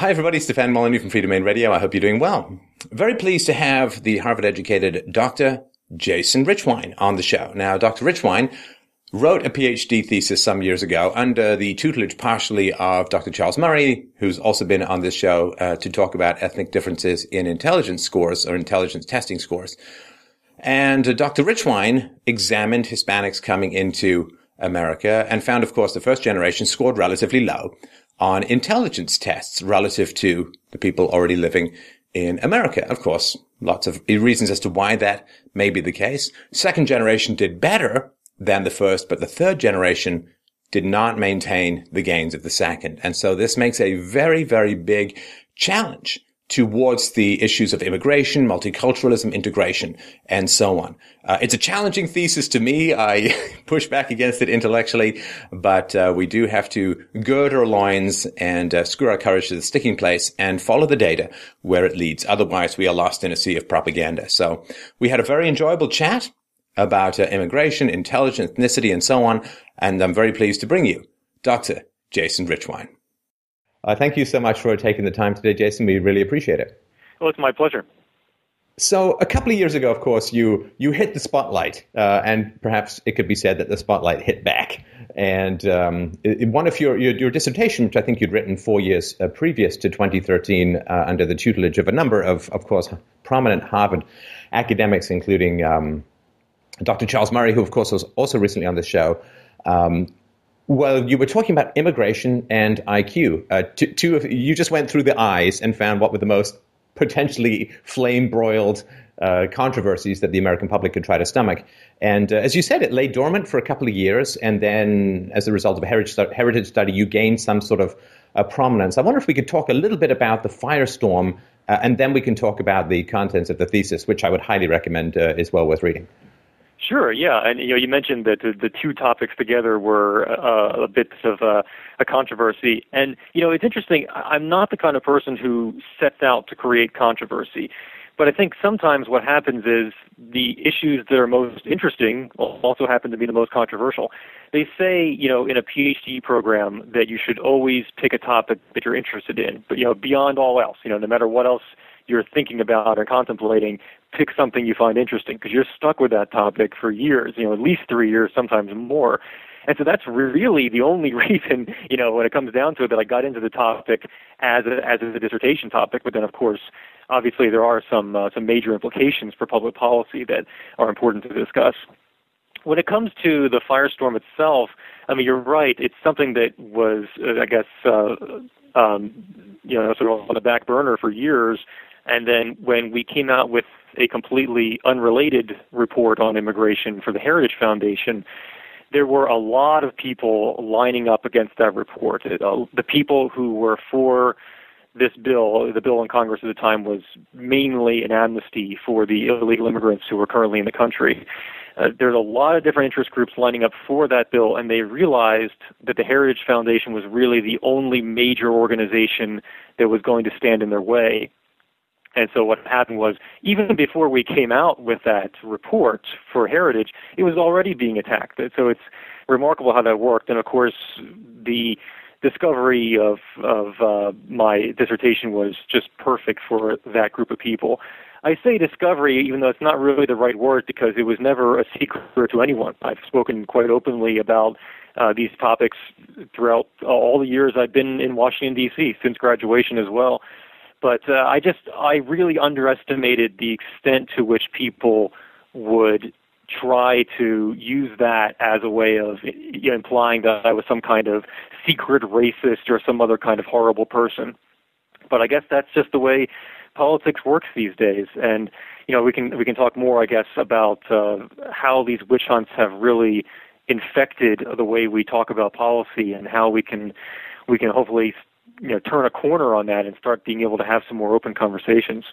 Hi, everybody. Stefan Molyneux from Freedomain Radio. I hope you're doing well. Very pleased to have the Harvard educated Dr. Jason Richwine on the show. Now, Dr. Richwine wrote a PhD thesis some years ago under the tutelage partially of Dr. Charles Murray, who's also been on this show uh, to talk about ethnic differences in intelligence scores or intelligence testing scores. And uh, Dr. Richwine examined Hispanics coming into America and found, of course, the first generation scored relatively low on intelligence tests relative to the people already living in America. Of course, lots of reasons as to why that may be the case. Second generation did better than the first, but the third generation did not maintain the gains of the second. And so this makes a very, very big challenge towards the issues of immigration, multiculturalism, integration, and so on. Uh, it's a challenging thesis to me. I push back against it intellectually, but uh, we do have to gird our loins and uh, screw our courage to the sticking place and follow the data where it leads. Otherwise, we are lost in a sea of propaganda. So we had a very enjoyable chat about uh, immigration, intelligence, ethnicity, and so on. And I'm very pleased to bring you Dr. Jason Richwine. Uh, thank you so much for taking the time today, Jason. We really appreciate it. Well, it's my pleasure. So, a couple of years ago, of course, you you hit the spotlight, uh, and perhaps it could be said that the spotlight hit back. And um, one of your, your, your dissertation, which I think you'd written four years uh, previous to 2013, uh, under the tutelage of a number of, of course, prominent Harvard academics, including um, Dr. Charles Murray, who, of course, was also recently on the show. Um, well, you were talking about immigration and IQ. Uh, two, two of, you just went through the eyes and found what were the most potentially flame broiled uh, controversies that the American public could try to stomach. And uh, as you said, it lay dormant for a couple of years, and then as a result of a heritage, heritage study, you gained some sort of uh, prominence. I wonder if we could talk a little bit about the firestorm, uh, and then we can talk about the contents of the thesis, which I would highly recommend uh, is well worth reading. Sure, yeah, and you know, you mentioned that the, the two topics together were uh, a bit of a, a controversy, and you know, it's interesting. I'm not the kind of person who sets out to create controversy, but I think sometimes what happens is the issues that are most interesting also happen to be the most controversial. They say, you know, in a PhD program that you should always pick a topic that you're interested in, but you know, beyond all else, you know, no matter what else you're thinking about or contemplating, pick something you find interesting because you're stuck with that topic for years, you know, at least three years, sometimes more. And so that's really the only reason, you know, when it comes down to it, that I got into the topic as a, as a dissertation topic. But then, of course, obviously there are some uh, some major implications for public policy that are important to discuss. When it comes to the firestorm itself, I mean, you're right. It's something that was, uh, I guess, uh, um, you know, sort of on the back burner for years. And then when we came out with a completely unrelated report on immigration for the Heritage Foundation, there were a lot of people lining up against that report. Uh, the people who were for this bill, the bill in Congress at the time was mainly an amnesty for the illegal immigrants who were currently in the country. Uh, there's a lot of different interest groups lining up for that bill, and they realized that the Heritage Foundation was really the only major organization that was going to stand in their way. And so what happened was, even before we came out with that report for Heritage, it was already being attacked. So it's remarkable how that worked. And of course, the discovery of of uh, my dissertation was just perfect for that group of people. I say discovery, even though it's not really the right word, because it was never a secret to anyone. I've spoken quite openly about uh, these topics throughout all the years I've been in Washington D.C. since graduation as well. But uh, I just I really underestimated the extent to which people would try to use that as a way of you know, implying that I was some kind of secret racist or some other kind of horrible person. But I guess that's just the way politics works these days. And you know, we can we can talk more, I guess, about uh, how these witch hunts have really infected the way we talk about policy and how we can we can hopefully you know turn a corner on that and start being able to have some more open conversations.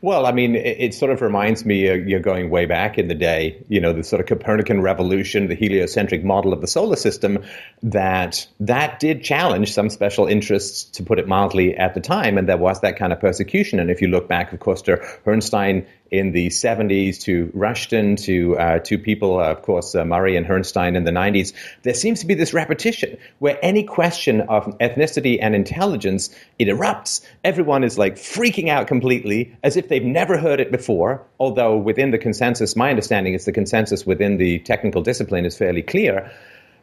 Well, I mean, it, it sort of reminds me, uh, you know, going way back in the day, you know, the sort of Copernican revolution, the heliocentric model of the solar system, that that did challenge some special interests, to put it mildly, at the time, and there was that kind of persecution. And if you look back, of course, to Herrnstein in the 70s to Rushton to uh, people, uh, of course, uh, Murray and Herrnstein in the 90s, there seems to be this repetition where any question of ethnicity and intelligence it erupts. Everyone is like freaking out completely as if they've never heard it before. Although within the consensus, my understanding is the consensus within the technical discipline is fairly clear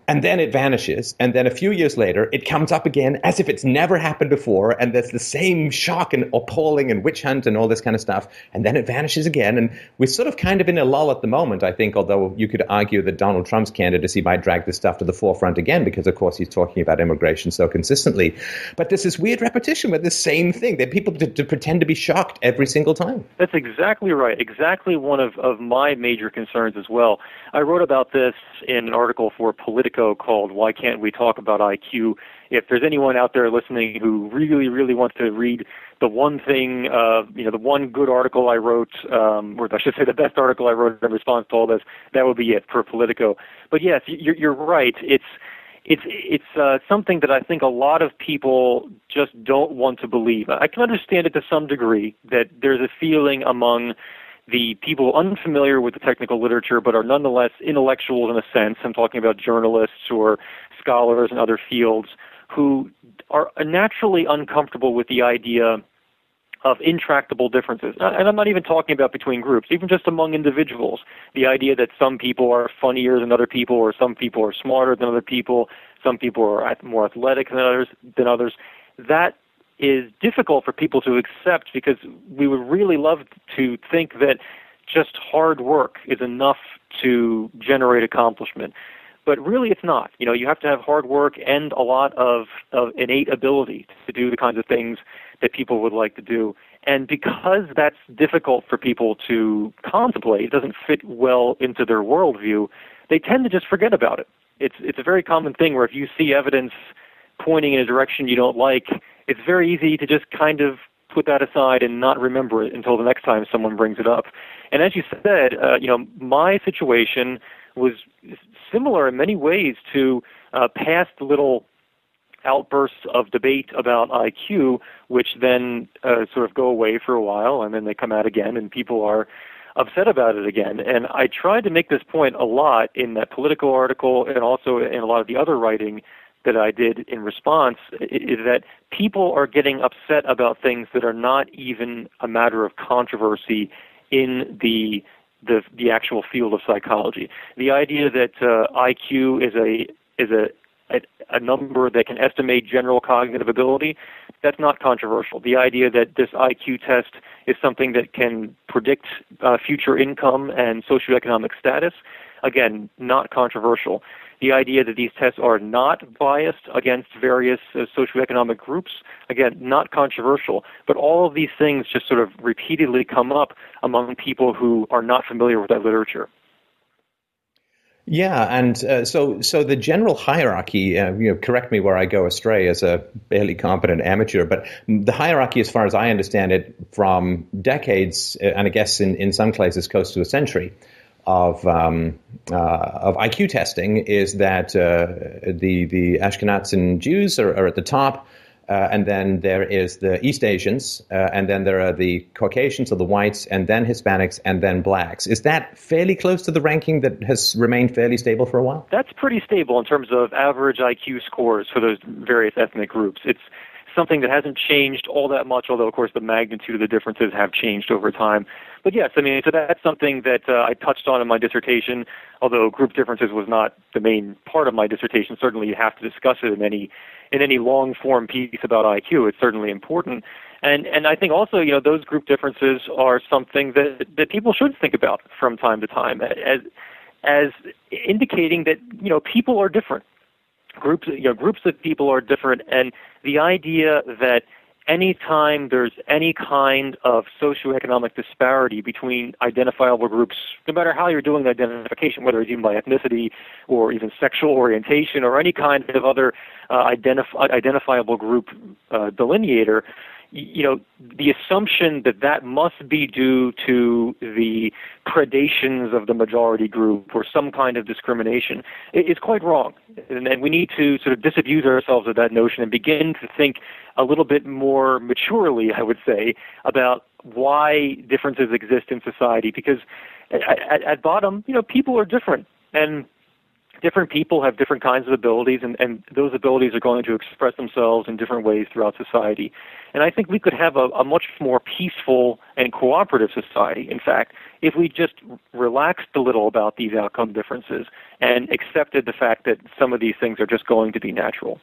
and then it vanishes and then a few years later it comes up again as if it's never happened before and there's the same shock and appalling and witch hunt and all this kind of stuff and then it vanishes again and we're sort of kind of in a lull at the moment i think although you could argue that donald trump's candidacy might drag this stuff to the forefront again because of course he's talking about immigration so consistently. But there's this weird repetition with the same thing that people to, to pretend to be shocked every single time. That's exactly right. Exactly one of, of my major concerns as well. I wrote about this in an article for politico Called "Why Can't We Talk About IQ?" If there's anyone out there listening who really, really wants to read the one thing, uh, you know, the one good article I wrote, um, or I should say, the best article I wrote in response to all this, that would be it for Politico. But yes, you're, you're right. It's it's it's uh, something that I think a lot of people just don't want to believe. I can understand it to some degree that there's a feeling among the people unfamiliar with the technical literature but are nonetheless intellectuals in a sense, I'm talking about journalists or scholars in other fields, who are naturally uncomfortable with the idea of intractable differences. And I'm not even talking about between groups, even just among individuals. The idea that some people are funnier than other people, or some people are smarter than other people, some people are more athletic than others, than others. That is difficult for people to accept because we would really love to think that just hard work is enough to generate accomplishment. But really, it's not. You know, you have to have hard work and a lot of, of innate ability to do the kinds of things that people would like to do. And because that's difficult for people to contemplate, it doesn't fit well into their worldview, they tend to just forget about it. It's, it's a very common thing where if you see evidence pointing in a direction you don't like, it's very easy to just kind of put that aside and not remember it until the next time someone brings it up. And as you said, uh, you know, my situation was similar in many ways to uh, past little outbursts of debate about IQ, which then uh, sort of go away for a while and then they come out again, and people are upset about it again. And I tried to make this point a lot in that Politico article and also in a lot of the other writing that I did in response is that people are getting upset about things that are not even a matter of controversy in the the, the actual field of psychology. The idea that uh, IQ is a is a, a a number that can estimate general cognitive ability, that's not controversial. The idea that this IQ test is something that can predict uh, future income and socioeconomic status, again, not controversial the idea that these tests are not biased against various uh, socioeconomic groups, again, not controversial, but all of these things just sort of repeatedly come up among people who are not familiar with that literature. Yeah, and uh, so so the general hierarchy. Uh, you know, correct me where I go astray as a barely competent amateur, but the hierarchy, as far as I understand it, from decades, uh, and I guess in in some cases close to a century, of um, uh, of IQ testing is that uh, the the Ashkenazi Jews are, are, at the top, uh, and then there is the East Asians, uh, and then there are the Caucasians or the whites, and then Hispanics, and then blacks. Is that fairly close to the ranking that has remained fairly stable for a while? That's pretty stable in terms of average IQ scores for those various ethnic groups. It's something that hasn't changed all that much, although of course the magnitude of the differences have changed over time. But yes, I mean, so that's something that uh, I touched on in my dissertation, although group differences was not the main part of my dissertation. Certainly you have to discuss it in any in any long form piece about IQ. It's certainly important. And and I think also, you know, those group differences are something that that people should think about from time to time as as indicating that, you know, people are different groups you know groups of people are different and the idea that anytime there's any kind of socioeconomic disparity between identifiable groups, no matter how you're doing the identification, whether it's even by ethnicity or even sexual orientation or any kind of other uh, identif- identifiable group uh, delineator, you know, the assumption that that must be due to the predations of the majority group or some kind of discrimination is quite wrong. And, we need to sort of disabuse ourselves of that notion and begin to think a little bit more maturely, I would say, about why differences exist in society. Because at, at bottom, you know, people are different. And different people have different kinds of abilities, and, and those abilities are going to express themselves in different ways throughout society. And I think we could have a, a much more peaceful and cooperative society, in fact, if we just relaxed a little about these outcome differences and accepted the fact that some of these things are just going to be natural.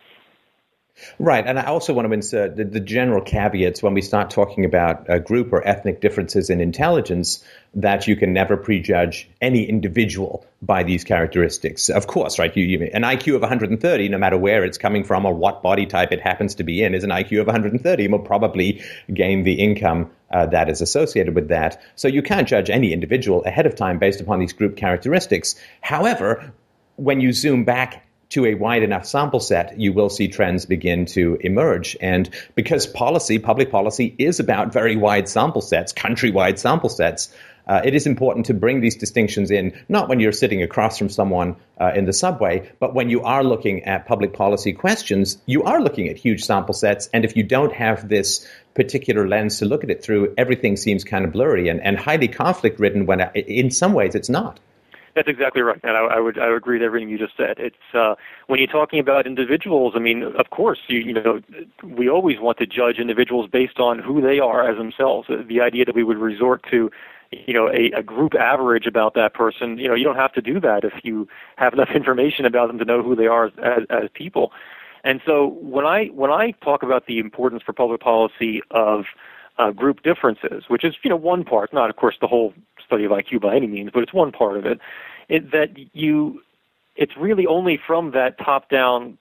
Right, and I also want to insert the, the general caveats when we start talking about uh, group or ethnic differences in intelligence that you can never prejudge any individual by these characteristics. Of course, right? You, you, an IQ of 130, no matter where it's coming from or what body type it happens to be in, is an IQ of 130 and will probably gain the income uh, that is associated with that. So you can't judge any individual ahead of time based upon these group characteristics. However, when you zoom back to a wide enough sample set, you will see trends begin to emerge. And because policy, public policy, is about very wide sample sets, countrywide sample sets, uh, it is important to bring these distinctions in, not when you're sitting across from someone uh, in the subway, but when you are looking at public policy questions, you are looking at huge sample sets. And if you don't have this particular lens to look at it through, everything seems kind of blurry and, and highly conflict ridden when uh, in some ways it's not. That's exactly right, and I, I would I would agree with everything you just said. It's uh, when you're talking about individuals. I mean, of course, you you know, we always want to judge individuals based on who they are as themselves. The idea that we would resort to you know a, a group average about that person you know you don't have to do that if you have enough information about them to know who they are as, as, as people and so when i when i talk about the importance for public policy of uh, group differences which is you know one part not of course the whole study of IQ by any means, but it's one part of it. it that you, it's really only from that top-down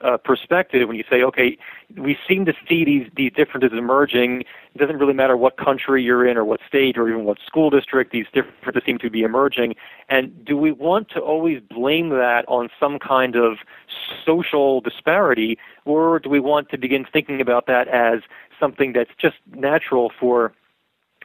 uh, perspective when you say, okay, we seem to see these these differences emerging. It doesn't really matter what country you're in or what state or even what school district. These differences seem to be emerging. And do we want to always blame that on some kind of social disparity, or do we want to begin thinking about that as something that's just natural for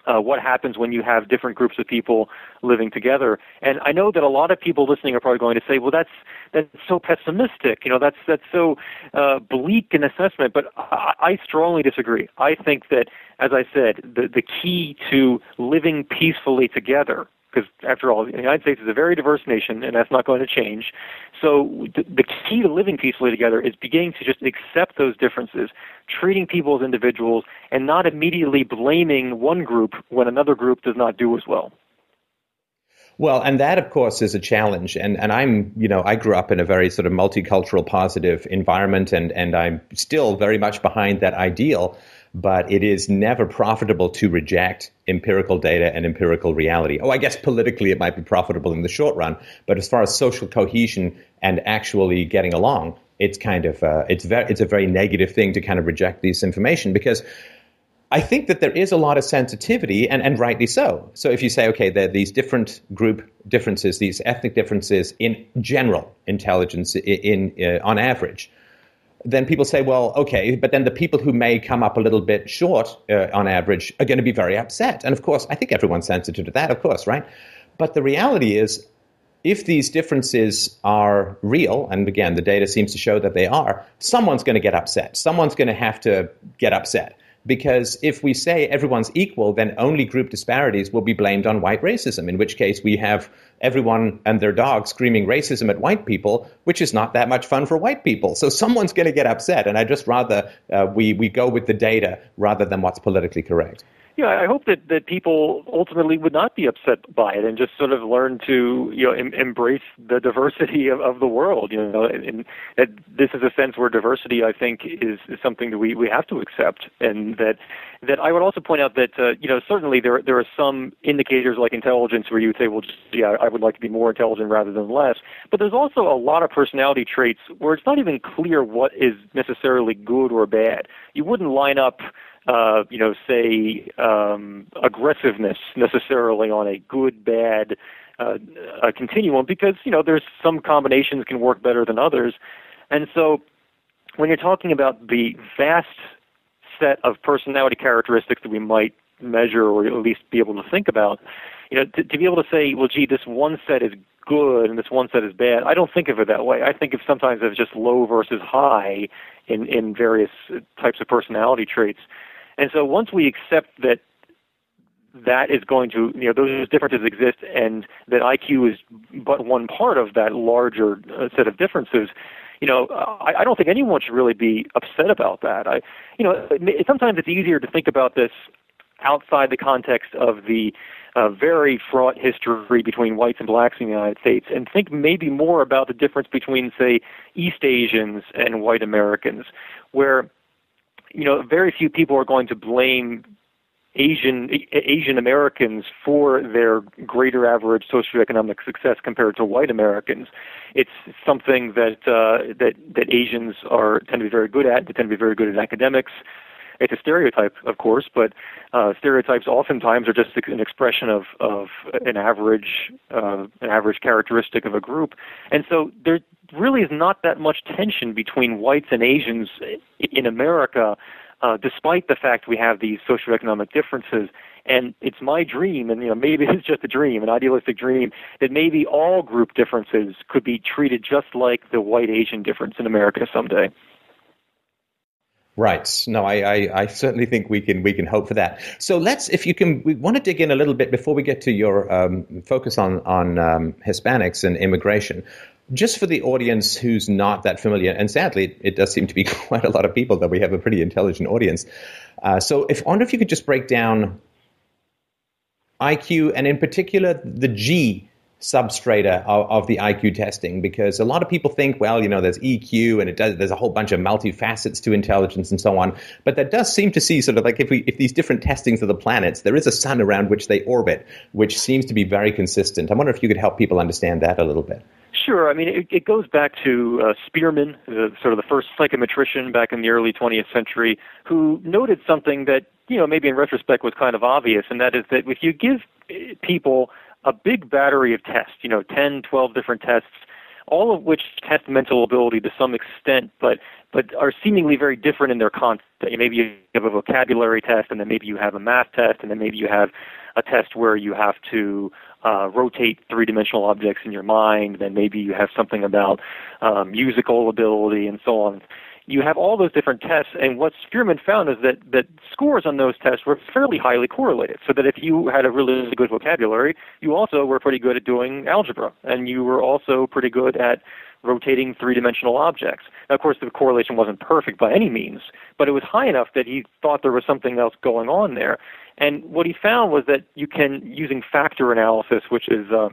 uh, what happens when you have different groups of people living together. And I know that a lot of people listening are probably going to say, "Well, that's that's so pessimistic. You know, that's that's so uh, bleak an assessment." But I, I strongly disagree. I think that, as I said, the the key to living peacefully together because after all, the United States is a very diverse nation, and that's not going to change. So the, the key to living peacefully together is beginning to just accept those differences, treating people as individuals, and not immediately blaming one group when another group does not do as well. Well, and that, of course, is a challenge. And, and I'm, you know, I grew up in a very sort of multicultural, positive environment, and, and I'm still very much behind that ideal but it is never profitable to reject empirical data and empirical reality. Oh, I guess politically it might be profitable in the short run, but as far as social cohesion and actually getting along, it's kind of uh, it's very it's a very negative thing to kind of reject this information because I think that there is a lot of sensitivity, and, and rightly so. So if you say, okay, there are these different group differences, these ethnic differences in general intelligence, in, in uh, on average, then people say, well, okay, but then the people who may come up a little bit short uh, on average are going to be very upset. And of course, I think everyone's sensitive to that, of course, right? But the reality is, if these differences are real, and again, the data seems to show that they are, someone's going to get upset. Someone's going to have to get upset. Because if we say everyone's equal, then only group disparities will be blamed on white racism, in which case we have everyone and their dog screaming racism at white people, which is not that much fun for white people. So someone's going to get upset, and I just rather uh, we, we go with the data rather than what's politically correct yeah, I hope that, that people ultimately would not be upset by it and just sort of learn to you know em- embrace the diversity of, of the world. You know, and, and this is a sense where diversity, I think, is, is something that we, we have to accept, and that that I would also point out that uh, you know certainly there there are some indicators like intelligence where you would say, well, just, yeah, I would like to be more intelligent rather than less. But there's also a lot of personality traits where it's not even clear what is necessarily good or bad. You wouldn't line up uh, you know, say um, aggressiveness necessarily on a good bad uh, a continuum because you know there's some combinations can work better than others, and so when you're talking about the vast set of personality characteristics that we might measure or at least be able to think about. You know, to, to be able to say, well, gee, this one set is good and this one set is bad. I don't think of it that way. I think of sometimes as just low versus high in in various types of personality traits. And so once we accept that that is going to, you know, those differences exist and that IQ is but one part of that larger uh, set of differences, you know, I, I don't think anyone should really be upset about that. I, you know, sometimes it's easier to think about this outside the context of the uh, very fraught history between whites and blacks in the United States, and think maybe more about the difference between, say, East Asians and white Americans, where you know very few people are going to blame Asian Asian Americans for their greater average socioeconomic success compared to white Americans. It's something that uh, that that Asians are tend to be very good at. They tend to be very good at academics. It's a stereotype, of course, but uh, stereotypes oftentimes are just an expression of of an average uh, an average characteristic of a group, and so there really is not that much tension between whites and Asians in America, uh, despite the fact we have these socioeconomic differences. And it's my dream, and you know maybe it's just a dream, an idealistic dream, that maybe all group differences could be treated just like the white Asian difference in America someday. Right. No, I, I, I, certainly think we can we can hope for that. So let's, if you can, we want to dig in a little bit before we get to your um, focus on on um, Hispanics and immigration. Just for the audience who's not that familiar, and sadly, it does seem to be quite a lot of people that we have a pretty intelligent audience. Uh, so, if I wonder if you could just break down IQ and in particular the G substrata of, of, the IQ testing because a lot of people think, well, you know, there's EQ and it does, there's a whole bunch of multifacets to intelligence and so on. But that does seem to see sort of like if we, if these different testings of the planets, there is a sun around which they orbit, which seems to be very consistent. I wonder if you could help people understand that a little bit. Sure. I mean, it, it goes back to uh, Spearman, sort of the first psychometrician back in the early 20th century, who noted something that, you know, maybe in retrospect was kind of obvious, and that is that if you give eh, people a big battery of tests, you know, 10, 12 different tests, all of which test mental ability to some extent, but but are seemingly very different in their content. Maybe you have a vocabulary test, and then maybe you have a math test, and then maybe you have a test where you have to uh, rotate three-dimensional objects in your mind. Then maybe you have something about uh, musical ability and so on you have all those different tests, and what Spearman found is that, that scores on those tests were fairly highly correlated. So that if you had a really good vocabulary, you also were pretty good at doing algebra, and you were also pretty good at rotating three-dimensional objects. Now, of course, the correlation wasn't perfect by any means, but it was high enough that he thought there was something else going on there. And what he found was that you can, using factor analysis, which is a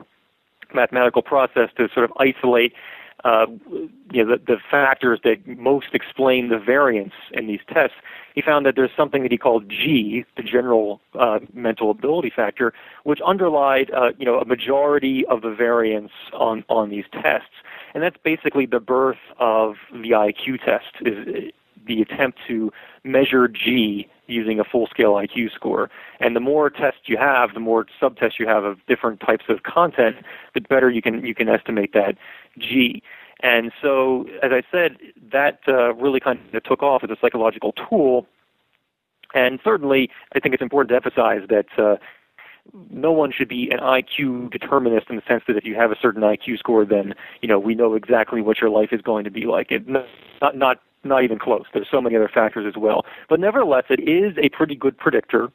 mathematical process to sort of isolate uh, you know, the, the factors that most explain the variance in these tests, he found that there's something that he called G, the general uh, mental ability factor, which underlied uh, you know a majority of the variance on on these tests, and that's basically the birth of the IQ test. Is the attempt to measure G using a full scale IQ score. And the more tests you have, the more subtests you have of different types of content, the better you can you can estimate that G. And so, as I said, that uh, really kind of took off as a psychological tool. And certainly, I think it's important to emphasize that uh, no one should be an IQ determinist in the sense that if you have a certain IQ score, then you know we know exactly what your life is going to be like. It not not not even close. There's so many other factors as well. But nevertheless, it is a pretty good predictor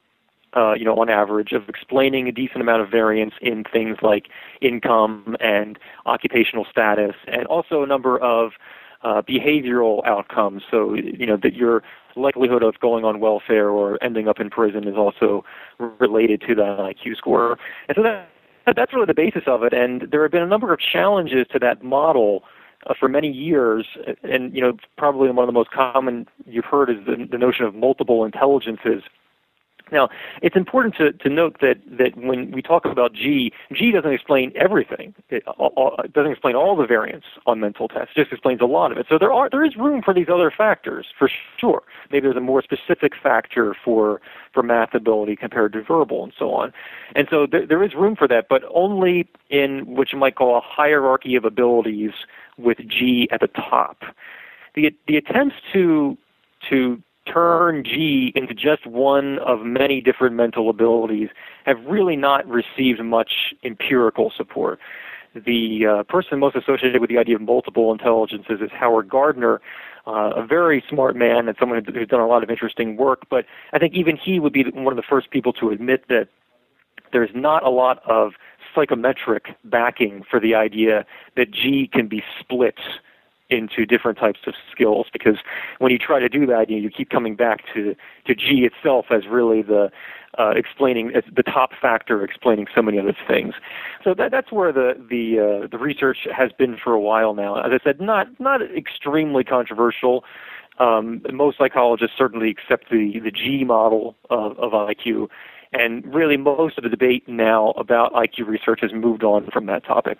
uh, you know, on average, of explaining a decent amount of variance in things like income and occupational status, and also a number of uh, behavioral outcomes. So, you know, that your likelihood of going on welfare or ending up in prison is also related to that IQ score. And so that, that's really the basis of it. And there have been a number of challenges to that model. Uh, for many years, and you know, probably one of the most common you've heard is the, the notion of multiple intelligences, now, it's important to, to note that, that when we talk about G, G doesn't explain everything. It, all, it doesn't explain all the variance on mental tests. It just explains a lot of it. So there are there is room for these other factors for sure. Maybe there's a more specific factor for for math ability compared to verbal and so on. And so there, there is room for that, but only in what you might call a hierarchy of abilities with G at the top. The the attempts to to turn G into just one of many different mental abilities have really not received much empirical support. The uh, person most associated with the idea of multiple intelligences is Howard Gardner, uh, a very smart man and someone who's done a lot of interesting work. But I think even he would be one of the first people to admit that there's not a lot of psychometric backing for the idea that G can be split into different types of skills because when you try to do that, you, know, you keep coming back to to G itself as really the uh, explaining the top factor explaining so many other things. So that that's where the the uh, the research has been for a while now. As I said, not not extremely controversial. Um, most psychologists certainly accept the the G model of, of IQ, and really most of the debate now about IQ research has moved on from that topic.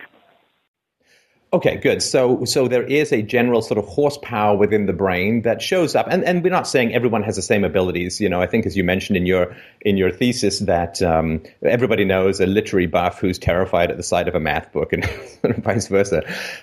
Okay, good. So, so there is a general sort of horsepower within the brain that shows up, and, and we're not saying everyone has the same abilities. You know, I think as you mentioned in your in your thesis that um, everybody knows a literary buff who's terrified at the sight of a math book, and vice versa.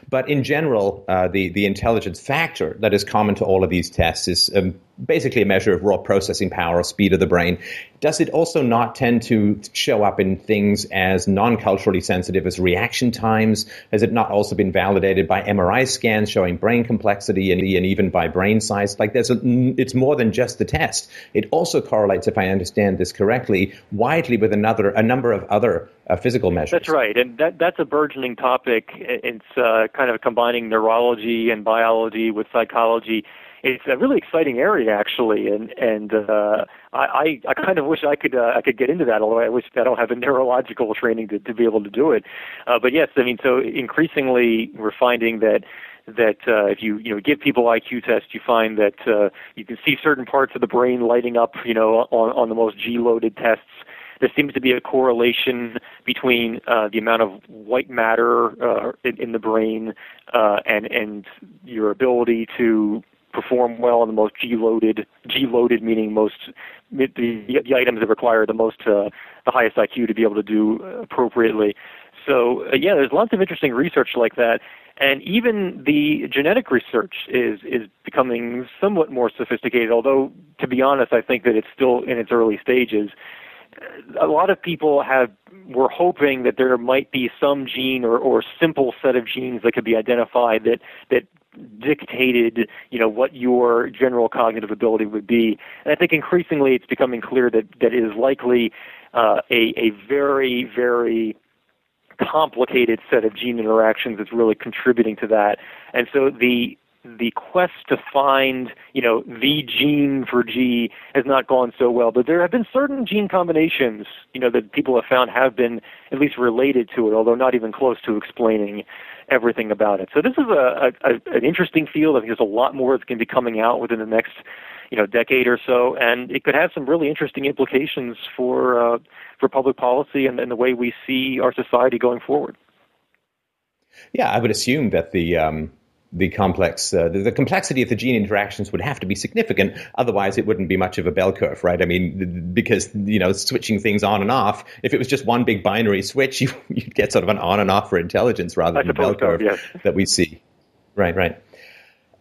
But in general, uh, the the intelligence factor that is common to all of these tests is um, basically a measure of raw processing power or speed of the brain. Does it also not tend to show up in things as non-culturally sensitive as reaction times? Has it not also been validated by MRI scans showing brain complexity and, and even by brain size? Like there's a, it's more than just the test. It also correlates, if I understand this correctly, widely with another a number of other uh, physical measures. That's right, and that that's a burgeoning topic. It's uh, kind of combining neurology and biology with psychology it's a really exciting area actually, and and uh, I I kind of wish I could uh, I could get into that. Although I wish I don't have the neurological training to to be able to do it. Uh, but yes, I mean, so increasingly we're finding that that uh, if you you know give people IQ tests, you find that uh, you can see certain parts of the brain lighting up, you know, on on the most G-loaded tests. There seems to be a correlation between uh, the amount of white matter uh, in, in the brain uh, and and your ability to perform well on the most G-loaded, G-loaded meaning most the, the items that require the most uh, the highest IQ to be able to do appropriately. So uh, yeah, there's lots of interesting research like that, and even the genetic research is is becoming somewhat more sophisticated. Although to be honest, I think that it's still in its early stages. A lot of people have were hoping that there might be some gene or, or simple set of genes that could be identified that that dictated, you know, what your general cognitive ability would be. And I think increasingly it's becoming clear that that it is likely uh, a a very very complicated set of gene interactions that's really contributing to that. And so the the quest to find, you know, the gene for G has not gone so well. But there have been certain gene combinations, you know, that people have found have been at least related to it, although not even close to explaining everything about it. So this is a, a, an interesting field. I think there's a lot more that's going to be coming out within the next you know decade or so, and it could have some really interesting implications for uh, for public policy and, and the way we see our society going forward. Yeah, I would assume that the um, the complex, uh, the, the, complexity of the gene interactions would have to be significant. Otherwise, it wouldn't be much of a bell curve, right? I mean, because, you know, switching things on and off, if it was just one big binary switch, you, would get sort of an on and off for intelligence rather than the bell curve yes. that we see. Right, right.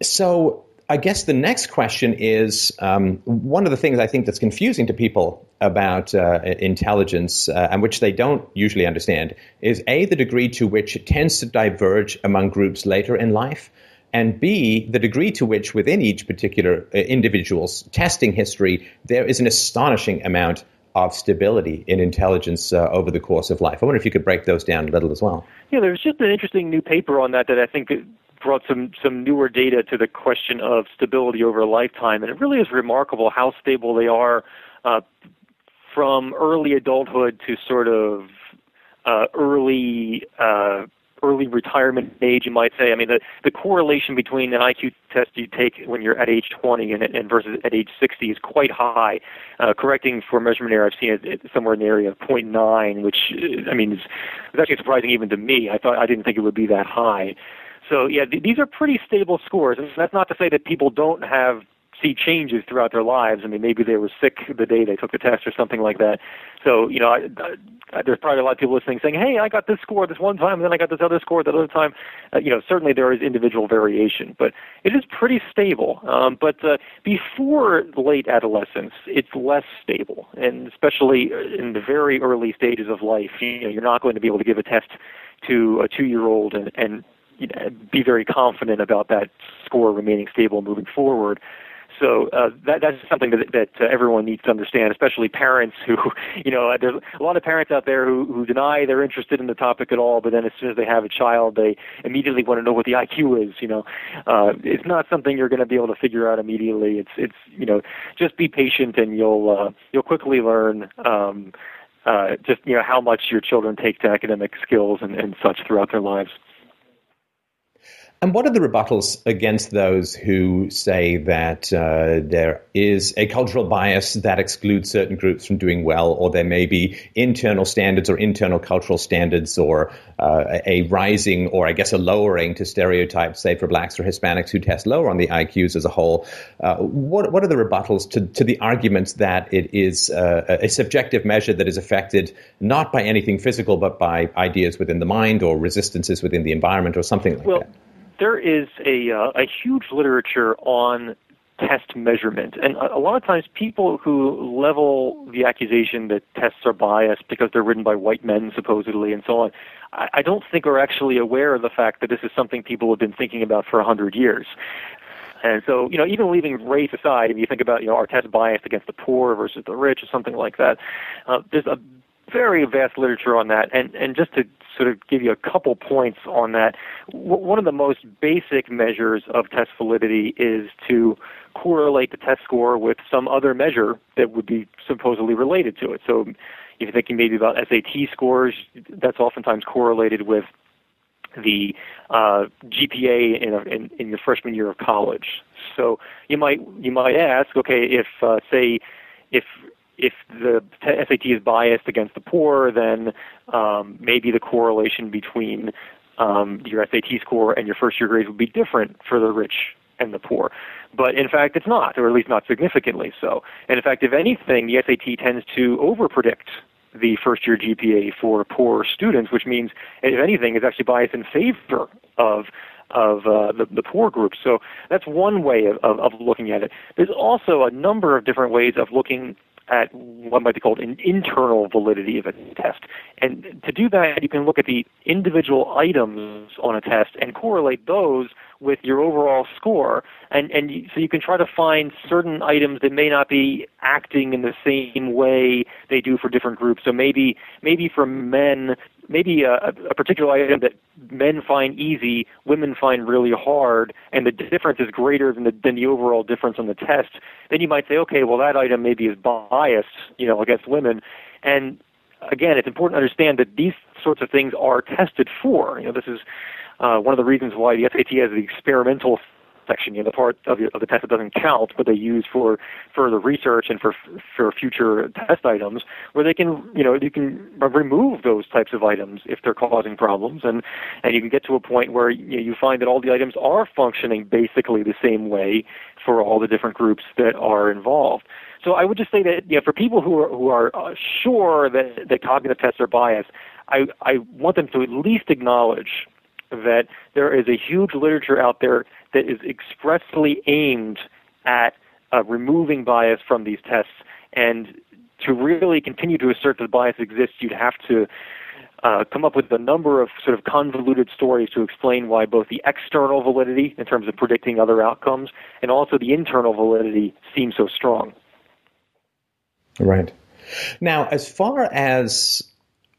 So I guess the next question is um, one of the things I think that's confusing to people about uh, intelligence uh, and which they don't usually understand is A, the degree to which it tends to diverge among groups later in life, and B, the degree to which within each particular uh, individual's testing history, there is an astonishing amount of stability in intelligence uh, over the course of life. I wonder if you could break those down a little as well. Yeah, there's just an interesting new paper on that that I think brought some some newer data to the question of stability over a lifetime, and it really is remarkable how stable they are uh, from early adulthood to sort of uh, early uh, early retirement age, you might say. I mean, the, the correlation between an IQ test you take when you're at age 20 and, and versus at age 60 is quite high. Uh, correcting for measurement error, I've seen it somewhere in the area of 0.9, which uh, I mean is, is actually surprising even to me. I thought I didn't think it would be that high. So yeah, th- these are pretty stable scores, and that's not to say that people don't have see changes throughout their lives. I mean, maybe they were sick the day they took the test or something like that. So, you know, I, I, there's probably a lot of people listening saying, "Hey, I got this score this one time, and then I got this other score that other time." Uh, you know, certainly there is individual variation, but it is pretty stable. Um, but uh, before late adolescence, it's less stable, and especially in the very early stages of life, you know, you're not going to be able to give a test to a two-year-old and, and you know, be very confident about that score remaining stable moving forward. So uh, that that's something that that uh, everyone needs to understand, especially parents who, you know, there's a lot of parents out there who who deny they're interested in the topic at all, but then as soon as they have a child, they immediately want to know what the IQ is. You know, uh, it's not something you're going to be able to figure out immediately. It's it's you know, just be patient and you'll uh, you'll quickly learn. Um, uh, just you know how much your children take to academic skills and, and such throughout their lives. And what are the rebuttals against those who say that uh, there is a cultural bias that excludes certain groups from doing well, or there may be internal standards or internal cultural standards, or uh, a rising or I guess a lowering to stereotypes, say for blacks or Hispanics who test lower on the IQs as a whole? Uh, what, what are the rebuttals to, to the arguments that it is uh, a subjective measure that is affected not by anything physical, but by ideas within the mind or resistances within the environment or something like well, that? There is a uh, a huge literature on test measurement, and a, lot of times people who level the accusation that tests are biased because they're written by white men supposedly and so on, I, I don't think are actually aware of the fact that this is something people have been thinking about for a hundred years. And so, you know, even leaving race aside, if you think about, you know, our test biased against the poor versus the rich or something like that, uh, there's a very vast literature on that. And, and just to sort of give you a couple points on that, w- one of the most basic measures of test validity is to correlate the test score with some other measure that would be supposedly related to it. So if you're thinking maybe about SAT scores, that's oftentimes correlated with the uh, GPA in, a, in, in your freshman year of college. So you might you might ask, okay, if uh, say if if the SAT is biased against the poor, then um, maybe the correlation between um, your SAT score and your first year grades would be different for the rich and the poor. But in fact, it's not, or at least not significantly so. And in fact, if anything, the SAT tends to overpredict the first year GPA for poor students, which means, if anything, is actually biased in favor of of uh, the, the poor group. So that's one way of, of, of looking at it. There's also a number of different ways of looking at what might be called an internal validity of a test. And to do that, you can look at the individual items on a test and correlate those with your overall score. And, and you, so you can try to find certain items that may not be acting in the same way they do for different groups. So maybe, maybe for men, maybe a, a particular item that men find easy, women find really hard, and the difference is greater than the, than the overall difference on the test, then you might say, okay, well that item maybe is biased, you know, against women. And again, it's important to understand that these sorts of things are tested for. You know, this is uh, one of the reasons why the SAT has the experimental section, you know, the part of, the, of the test that doesn't count, but they use for further research and for for future test items, where they can, you know, you can remove those types of items if they're causing problems, and and you can get to a point where you, know, you find that all the items are functioning basically the same way for all the different groups that are involved. So I would just say that you know, for people who are who are uh, sure that that cognitive tests are biased, I I want them to at least acknowledge that there is a huge literature out there that is expressly aimed at uh, removing bias from these tests. And to really continue to assert that bias exists, you'd have to uh, come up with a number of sort of convoluted stories to explain why both the external validity, in terms of predicting other outcomes, and also the internal validity seem so strong. Right. Now, as far as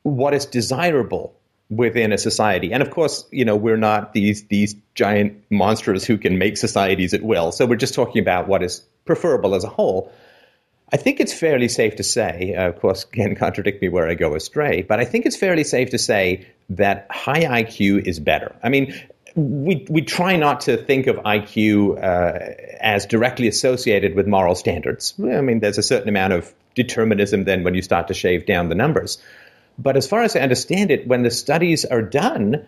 what is desirable within a society. And of course, you know, we're not these these giant monsters who can make societies at will. So we're just talking about what is preferable as a whole. I think it's fairly safe to say, uh, of course, can contradict me where I go astray, but I think it's fairly safe to say that high IQ is better. I mean, we we try not to think of IQ uh, as directly associated with moral standards. I mean, there's a certain amount of determinism then when you start to shave down the numbers. But as far as I understand it, when the studies are done,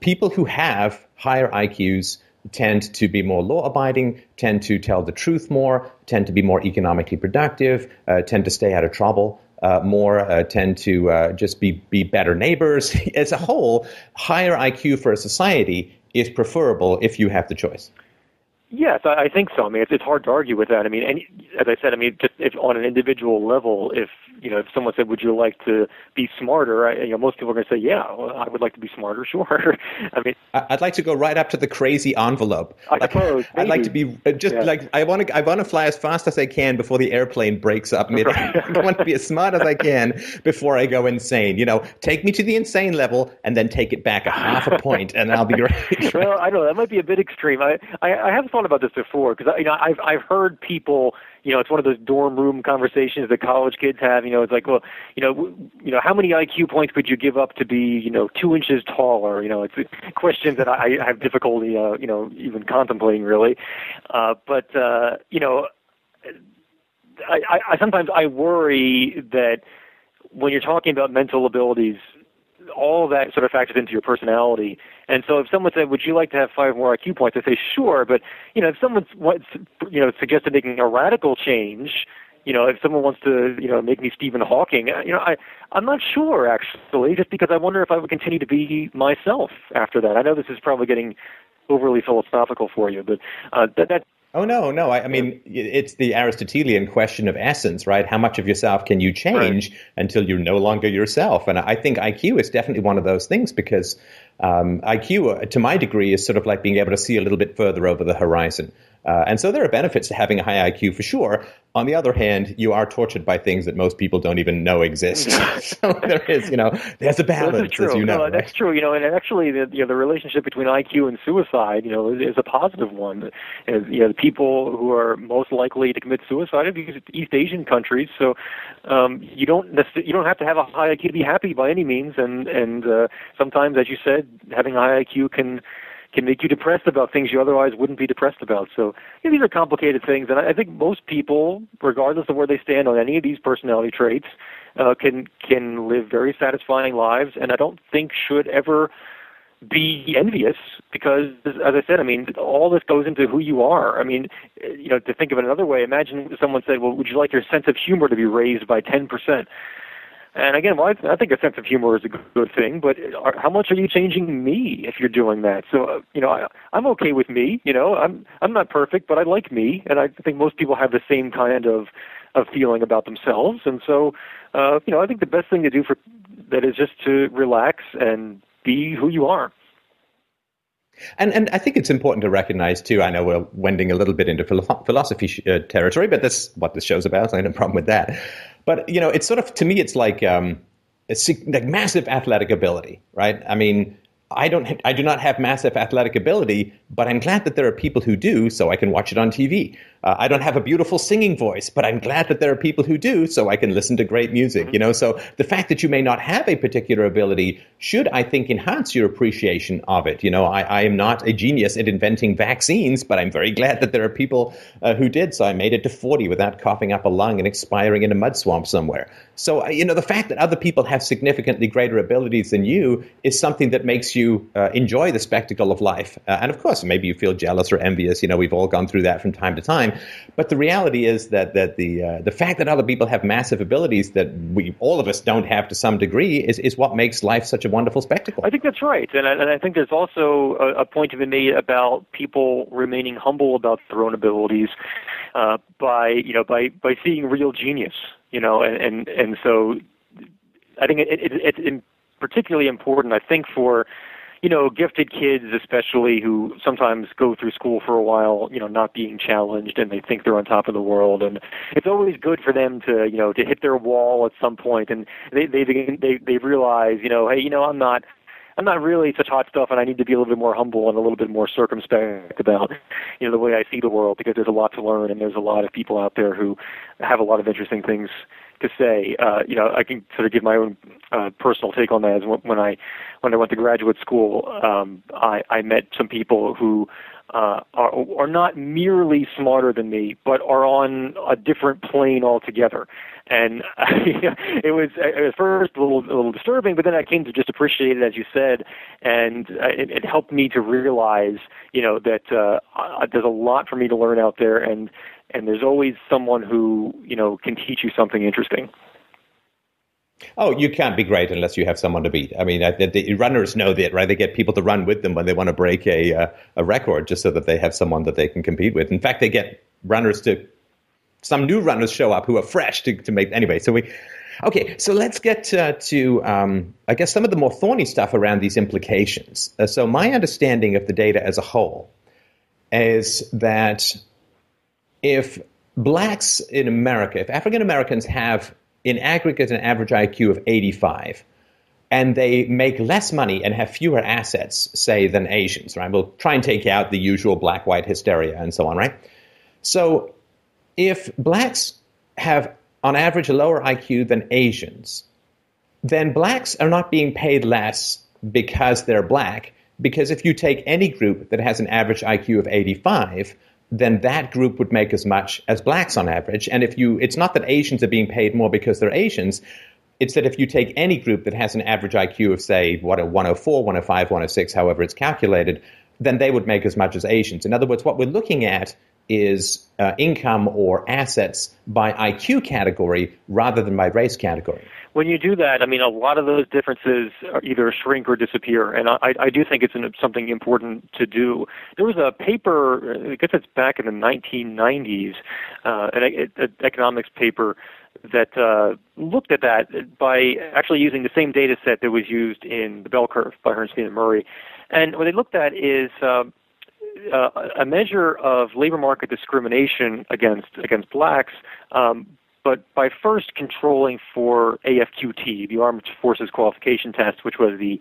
people who have higher IQs tend to be more law abiding, tend to tell the truth more, tend to be more economically productive, uh, tend to stay out of trouble. Uh, more uh, tend to uh, just be, be better neighbors. As a whole, higher IQ for a society is preferable if you have the choice. Yes, I, I think so. I mean, it's, it's hard to argue with that. I mean, any, as I said, I mean, just if on an individual level, if you know, if someone said, "Would you like to be smarter?" I, you know, most people are going to say, "Yeah, well, I would like to be smarter." Sure. I mean, I'd like to go right up to the crazy envelope. I like, suppose. I'd like to be uh, just yeah. like I want to. I want to fly as fast as I can before the airplane breaks up. I, mean, right. I want to be as smart as I can before I go insane. You know, take me to the insane level and then take it back a half a point, and I'll be great. well, I don't know. That might be a bit extreme. I I, I have thought about this before because you know I've I've heard people you know, it's one of those dorm room conversations that college kids have. You know, it's like, well, you know, w- you know, how many IQ points could you give up to be, you know, two inches taller? You know, it's questions that I, I have difficulty, uh, you know, even contemplating really. Uh, but uh, you know, I, I, I sometimes I worry that when you're talking about mental abilities, all that sort of factors into your personality. And so if someone said, "Would you like to have five more IQ points?" I say, "Sure," but you know, if someone you know suggested making a radical change, you know, if someone wants to you know make me Stephen Hawking, uh, you know, I I'm not sure actually, just because I wonder if I would continue to be myself after that. I know this is probably getting overly philosophical for you, but uh, that that Oh no, no. I, I, mean, it's the Aristotelian question of essence, right? How much of yourself can you change right. until you're no longer yourself? And I think IQ is definitely one of those things because um, IQ, uh, to my degree, is sort of like being able to see a little bit further over the horizon. Uh, and so there are benefits to having a high IQ for sure. On the other hand, you are tortured by things that most people don't even know exist. so there is, you know, there's a balance, well, true. as you know. No, right? That's true. You know, and actually, the, you know, the relationship between IQ and suicide, you know, is, is a positive one. You know, the people who are most likely to commit suicide are these East Asian countries. So um, you don't you don't have to have a high IQ to be happy by any means. And and uh, sometimes, as you said, having a high IQ can can make you depressed about things you otherwise wouldn't be depressed about. So you know, these are complicated things, and I think most people, regardless of where they stand on any of these personality traits, uh, can can live very satisfying lives, and I don't think should ever be envious because, as I said, I mean, all this goes into who you are. I mean, you know, to think of it another way, imagine someone said, "Well, would you like your sense of humor to be raised by 10 percent?" And again, well, I, I think a sense of humor is a good thing, but are, how much are you changing me if you're doing that? So, uh, you know, I, I'm okay with me. You know, I'm I'm not perfect, but I like me, and I think most people have the same kind of of feeling about themselves. And so, uh, you know, I think the best thing to do for that is just to relax and be who you are. And and I think it's important to recognize too. I know we're wending a little bit into philosophy uh, territory, but that's what this show's about. So I have no problem with that. But you know, it's sort of to me, it's like um, it's like massive athletic ability, right? I mean, I don't, I do not have massive athletic ability, but I'm glad that there are people who do, so I can watch it on TV. Uh, I don't have a beautiful singing voice, but I'm glad that there are people who do, so I can listen to great music. Mm-hmm. You know, so the fact that you may not have a particular ability should, I think, enhance your appreciation of it. You know, I, I am not a genius at inventing vaccines, but I'm very glad that there are people uh, who did. So I made it to 40 without coughing up a lung and expiring in a mud swamp somewhere. So, uh, you know, the fact that other people have significantly greater abilities than you is something that makes you uh, enjoy the spectacle of life. Uh, and of course, maybe you feel jealous or envious. You know, we've all gone through that from time to time. But the reality is that that the uh, the fact that other people have massive abilities that we all of us don't have to some degree is, is what makes life such a wonderful spectacle. I think that's right, and I, and I think there's also a, a point to be made about people remaining humble about their own abilities uh, by you know by by seeing real genius, you know, and and, and so I think it, it, it, it's particularly important. I think for you know, gifted kids especially who sometimes go through school for a while, you know, not being challenged and they think they're on top of the world and it's always good for them to, you know, to hit their wall at some point and they they they they realize, you know, hey, you know, I'm not I'm not really such hot stuff, and I need to be a little bit more humble and a little bit more circumspect about, you know, the way I see the world because there's a lot to learn, and there's a lot of people out there who have a lot of interesting things to say. Uh, you know, I can sort of give my own uh, personal take on that. As when I when I went to graduate school, um, I, I met some people who uh, are, are not merely smarter than me, but are on a different plane altogether. And uh, it was at first a little, a little disturbing, but then I came to just appreciate it, as you said, and uh, it, it helped me to realize, you know, that uh, there's a lot for me to learn out there, and and there's always someone who you know can teach you something interesting. Oh, you can't be great unless you have someone to beat. I mean, the, the runners know that, right? They get people to run with them when they want to break a uh, a record, just so that they have someone that they can compete with. In fact, they get runners to some new runners show up who are fresh to, to make anyway. So we, okay, so let's get uh, to um, I guess some of the more thorny stuff around these implications. Uh, so my understanding of the data as a whole is that if blacks in America, if African Americans have in aggregate an average IQ of 85, and they make less money and have fewer assets, say, than Asians, right? We'll try and take out the usual black white hysteria and so on, right? So if blacks have, on average, a lower IQ than Asians, then blacks are not being paid less because they're black. Because if you take any group that has an average IQ of 85, then that group would make as much as blacks on average. And if you, it's not that Asians are being paid more because they're Asians. It's that if you take any group that has an average IQ of, say, what a 104, 105, 106, however it's calculated, then they would make as much as Asians. In other words, what we're looking at is uh, income or assets by IQ category rather than by race category when you do that, I mean, a lot of those differences either shrink or disappear, and I, I do think it's an, something important to do. There was a paper, I guess it's back in the 1990s, uh, an, an economics paper that uh, looked at that by actually using the same data set that was used in the bell curve by Herrnstein and Murray. And what they looked at is uh, uh, a measure of labor market discrimination against against blacks um, but by first controlling for AFQT, the Armed Forces Qualification Test, which was the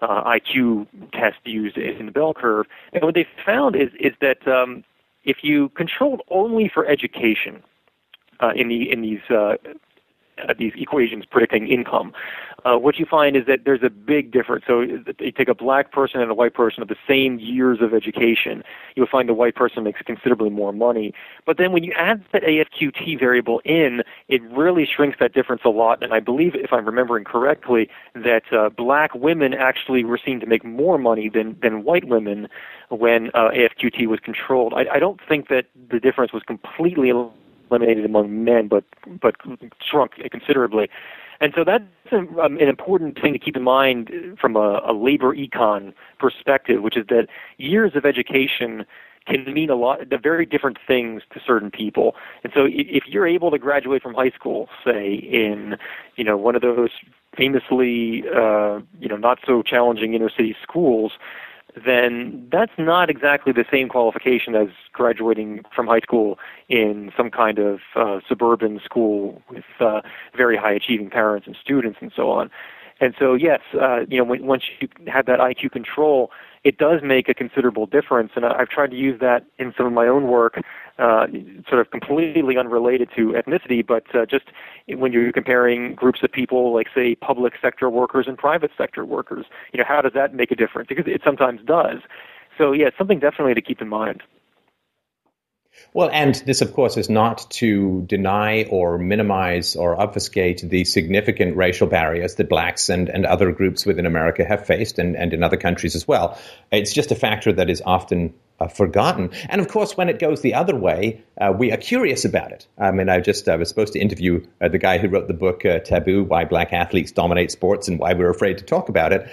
uh, IQ test used in the bell curve, and what they found is is that um, if you controlled only for education uh, in the in these uh, uh, these equations predicting income, uh, what you find is that there's a big difference. So you take a black person and a white person of the same years of education, you'll find the white person makes considerably more money. But then when you add that AFQT variable in, it really shrinks that difference a lot. And I believe, if I'm remembering correctly, that uh, black women actually were seen to make more money than, than white women when uh, AFQT was controlled. I, I don't think that the difference was completely eliminated among men, but but shrunk considerably. And so that's an, um, an important thing to keep in mind from a, a labor econ perspective, which is that years of education can mean a lot, very different things to certain people. And so if you're able to graduate from high school, say in, you know, one of those famously, uh, you know, not so challenging inner city schools, then that's not exactly the same qualification as graduating from high school in some kind of uh, suburban school with uh, very high achieving parents and students and so on. And so, yes, uh, you know, when, once you have that IQ control, it does make a considerable difference. And I've tried to use that in some of my own work, uh, sort of completely unrelated to ethnicity, but uh, just when you're comparing groups of people, like say public sector workers and private sector workers, you know, how does that make a difference? Because it sometimes does. So, yeah, it's something definitely to keep in mind. Well, and this, of course, is not to deny or minimize or obfuscate the significant racial barriers that blacks and, and other groups within America have faced and, and in other countries as well. It's just a factor that is often uh, forgotten. And of course, when it goes the other way, uh, we are curious about it. I mean, I just I was supposed to interview uh, the guy who wrote the book uh, Taboo Why Black Athletes Dominate Sports and Why We're Afraid to Talk About It.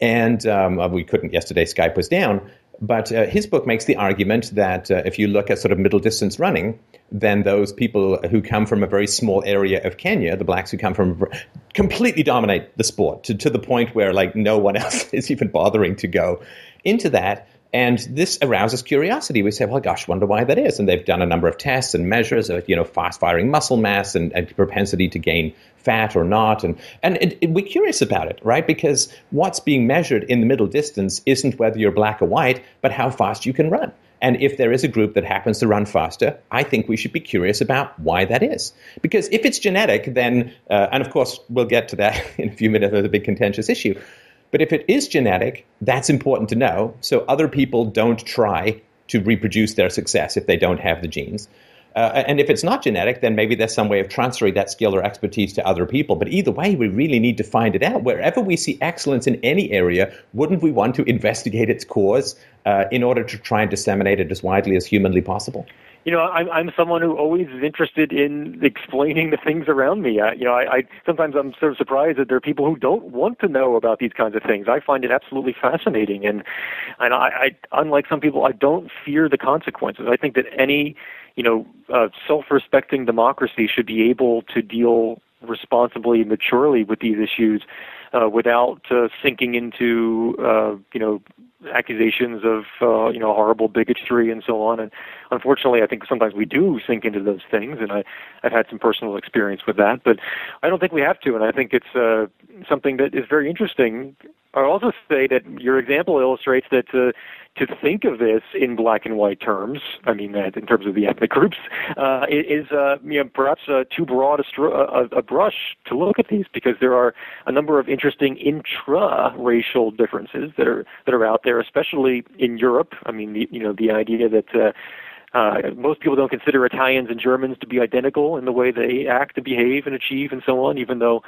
And um, we couldn't yesterday, Skype was down. But uh, his book makes the argument that uh, if you look at sort of middle distance running, then those people who come from a very small area of Kenya, the blacks who come from, completely dominate the sport to, to the point where like no one else is even bothering to go into that. And this arouses curiosity. We say, well, gosh, wonder why that is. And they've done a number of tests and measures of, you know, fast firing muscle mass and, and, propensity to gain fat or not. And, and it, it, we're curious about it, right? Because what's being measured in the middle distance isn't whether you're black or white, but how fast you can run. And if there is a group that happens to run faster, I think we should be curious about why that is. Because if it's genetic, then, uh, and of course, we'll get to that in a few minutes, there's a big contentious issue. But if it is genetic, that's important to know so other people don't try to reproduce their success if they don't have the genes. Uh, and if it's not genetic, then maybe there's some way of transferring that skill or expertise to other people. But either way, we really need to find it out. Wherever we see excellence in any area, wouldn't we want to investigate its cause uh, in order to try and disseminate it as widely as humanly possible? You know, I'm I'm someone who always is interested in explaining the things around me. I, you know, I, I sometimes I'm sort of surprised that there are people who don't want to know about these kinds of things. I find it absolutely fascinating, and and I, I unlike some people, I don't fear the consequences. I think that any you know uh, self-respecting democracy should be able to deal responsibly and maturely with these issues uh, without uh, sinking into uh, you know accusations of uh, you know horrible bigotry and so on. And unfortunately, I think sometimes we do sink into those things, and I I've had some personal experience with that. But I don't think we have to, and I think it's uh, something that is very interesting. I'll also say that your example illustrates that uh, to think of this in black and white terms, I mean that in terms of the ethnic groups, uh, is uh, you know, perhaps uh, too broad a, a, a brush to look at these because there are a number of interesting intra-racial differences that are that are out there, especially in Europe. I mean, the, you know, the idea that uh, uh, most people don't consider Italians and Germans to be identical in the way they act and behave and achieve and so on, even though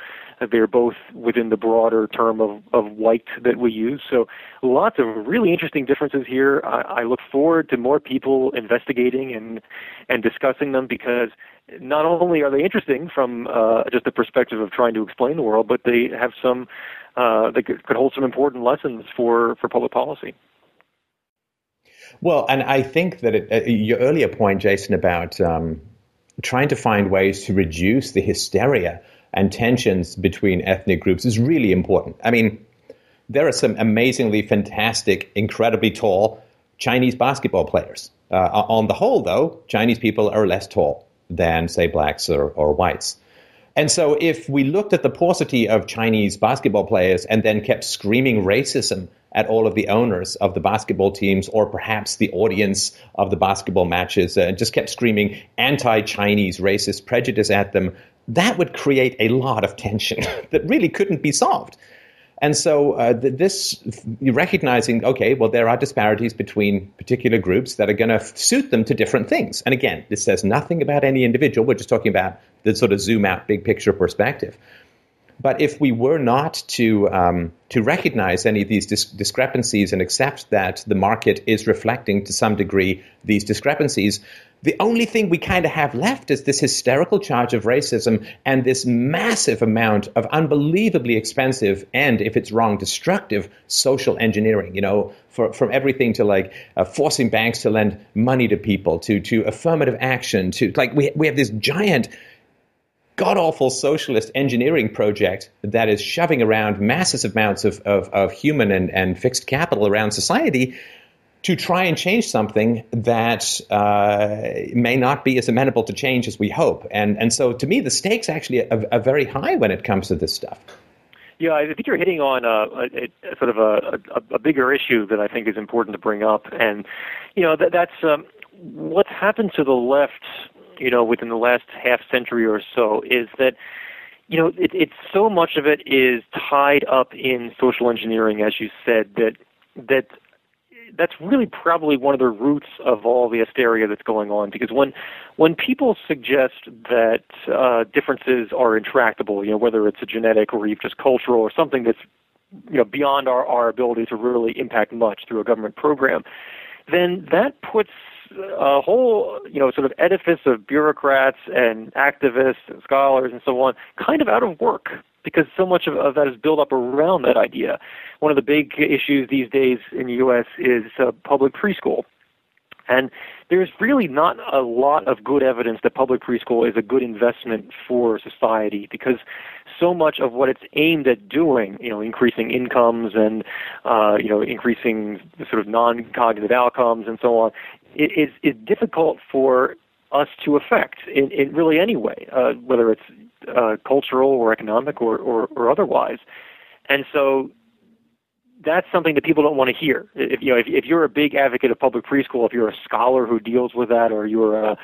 they're both within the broader term of, of white that we use. So lots of really interesting differences here. I, I look forward to more people investigating and and discussing them because not only are they interesting from uh, just the perspective of trying to explain the world, but they have some uh, they could, could hold some important lessons for for public policy. Well, and I think that it, uh, your earlier point, Jason, about um, trying to find ways to reduce the hysteria and tensions between ethnic groups is really important. I mean, there are some amazingly fantastic, incredibly tall Chinese basketball players. Uh, on the whole, though, Chinese people are less tall than, say, blacks or, or whites. And so, if we looked at the paucity of Chinese basketball players and then kept screaming racism at all of the owners of the basketball teams or perhaps the audience of the basketball matches uh, and just kept screaming anti Chinese racist prejudice at them, that would create a lot of tension that really couldn't be solved. And so uh, this recognizing, okay, well, there are disparities between particular groups that are going to suit them to different things. And again, this says nothing about any individual. We're just talking about the sort of zoom out, big picture perspective. But if we were not to um, to recognize any of these dis- discrepancies and accept that the market is reflecting to some degree these discrepancies, the only thing we kind of have left is this hysterical charge of racism and this massive amount of unbelievably expensive and, if it's wrong, destructive social engineering. You know, for, from everything to like uh, forcing banks to lend money to people, to to affirmative action, to like we we have this giant god awful socialist engineering project that is shoving around massive amounts of, of, of human and, and fixed capital around society to try and change something that uh, may not be as amenable to change as we hope. And, and so to me, the stakes actually are, are very high when it comes to this stuff. Yeah, I think you're hitting on a, a, a sort of a, a, bigger issue that I think is important to bring up, and you know that, that's um, what's happened to the left you know, within the last half century or so is that you know, it, it's so much of it is tied up in social engineering, as you said, that that that's really probably one of the roots of all the hysteria that's going on. Because when when people suggest that uh, differences are intractable, you know, whether it's a genetic or even just cultural or something that's you know beyond our, our ability to really impact much through a government program, then that puts a whole, you know, sort of edifice of bureaucrats and activists and scholars and so on kind of out of work because so much of, of that is built up around that idea. One of the big issues these days in the U.S. is uh, public preschool. And there's really not a lot of good evidence that public preschool is a good investment for society because so much of what it's aimed at doing, you know, increasing incomes and, uh, you know, increasing sort of non-cognitive outcomes and so on, is, is difficult for us to affect in, in really any way, uh, whether it's uh, cultural or economic or, or, or otherwise. And so that's something that people don't want to hear. If you know, if, if you're a big advocate of public preschool, if you're a scholar who deals with that, or you're a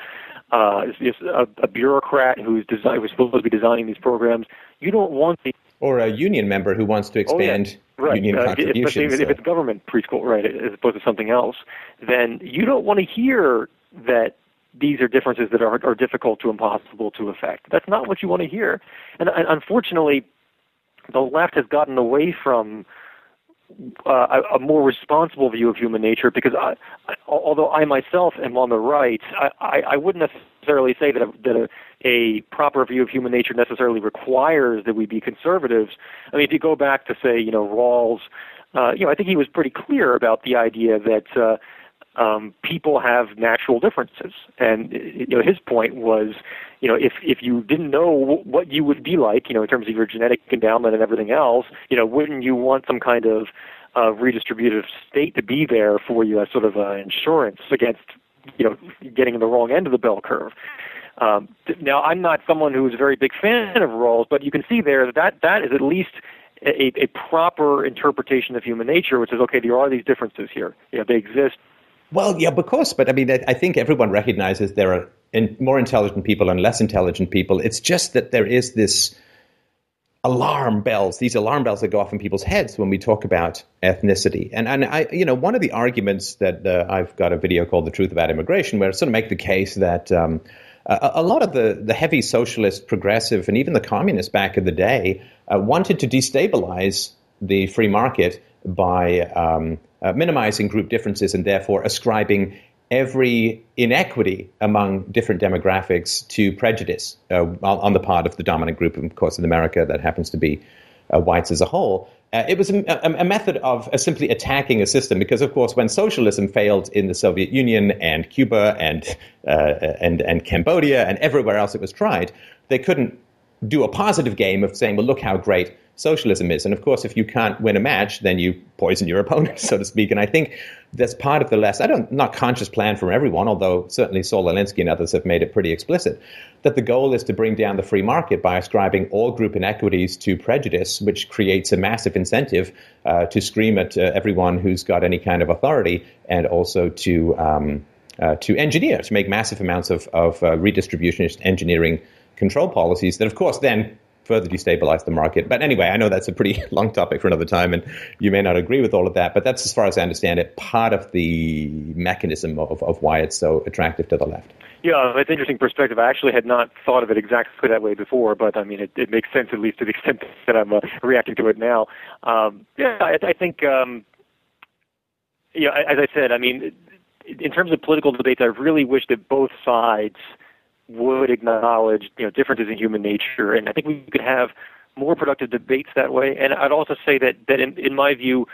uh, a, a bureaucrat who's design, who's supposed to be designing these programs. You don't want the or a union member who wants to expand oh, yeah. right. union uh, contributions. Especially if it's government preschool, right, as opposed to something else, then you don't want to hear that these are differences that are, are difficult to impossible to affect. That's not what you want to hear. And, and unfortunately, the left has gotten away from uh, a, a, more responsible view of human nature because I, I, although I myself am on the right, I, I, I wouldn't necessarily say that, a, that a, a proper view of human nature necessarily requires that we be conservatives. I mean, if you go back to say, you know, Rawls, uh, you know, I think he was pretty clear about the idea that uh, um, people have natural differences, and you know his point was, you know, if if you didn't know what you would be like, you know, in terms of your genetic endowment and everything else, you know, wouldn't you want some kind of uh, redistributive state to be there for you as sort of uh, insurance against, you know, getting in the wrong end of the bell curve? Um, now, I'm not someone who's a very big fan of Rawls, but you can see there that that, that is at least a, a proper interpretation of human nature, which is okay. There are these differences here. Know, they exist well, yeah, of course. But I mean, I, I think everyone recognizes there are in, more intelligent people and less intelligent people. It's just that there is this alarm bells, these alarm bells that go off in people's heads when we talk about ethnicity. And, and I, you know, one of the arguments that uh, I've got a video called The Truth About Immigration, where I sort of make the case that um, a, a, lot of the, the heavy socialist, progressive, and even the communists back in the day uh, wanted to destabilize the free market by um, uh, minimizing group differences and therefore ascribing every inequity among different demographics to prejudice uh, on the part of the dominant group, of course, in America, that happens to be uh, whites as a whole. Uh, it was a, a, method of uh, simply attacking a system because, of course, when socialism failed in the Soviet Union and Cuba and, uh, and, and Cambodia and everywhere else it was tried, they couldn't do a positive game of saying, well, look how great socialism is. And of course, if you can't win a match, then you poison your opponent, so to speak. And I think that's part of the less, I don't, not conscious plan from everyone, although certainly Saul Alinsky and others have made it pretty explicit, that the goal is to bring down the free market by ascribing all group inequities to prejudice, which creates a massive incentive uh, to scream at uh, everyone who's got any kind of authority and also to, um, uh, to engineer, to make massive amounts of, of uh, redistributionist engineering control policies that, of course, then further destabilize the market. But anyway, I know that's a pretty long topic for another time, and you may not agree with all of that. But that's, as far as I understand it, part of the mechanism of, of why it's so attractive to the left. Yeah, that's an interesting perspective. I actually had not thought of it exactly that way before, but I mean, it, it makes sense at least to the extent that I'm uh, reacting to it now. Um, yeah, I, I think, um, know, as I said, I mean, in terms of political debates, I really wish that both sides – would acknowledge you know differences in human nature, and I think we could have more productive debates that way. And I'd also say that that in, in my view,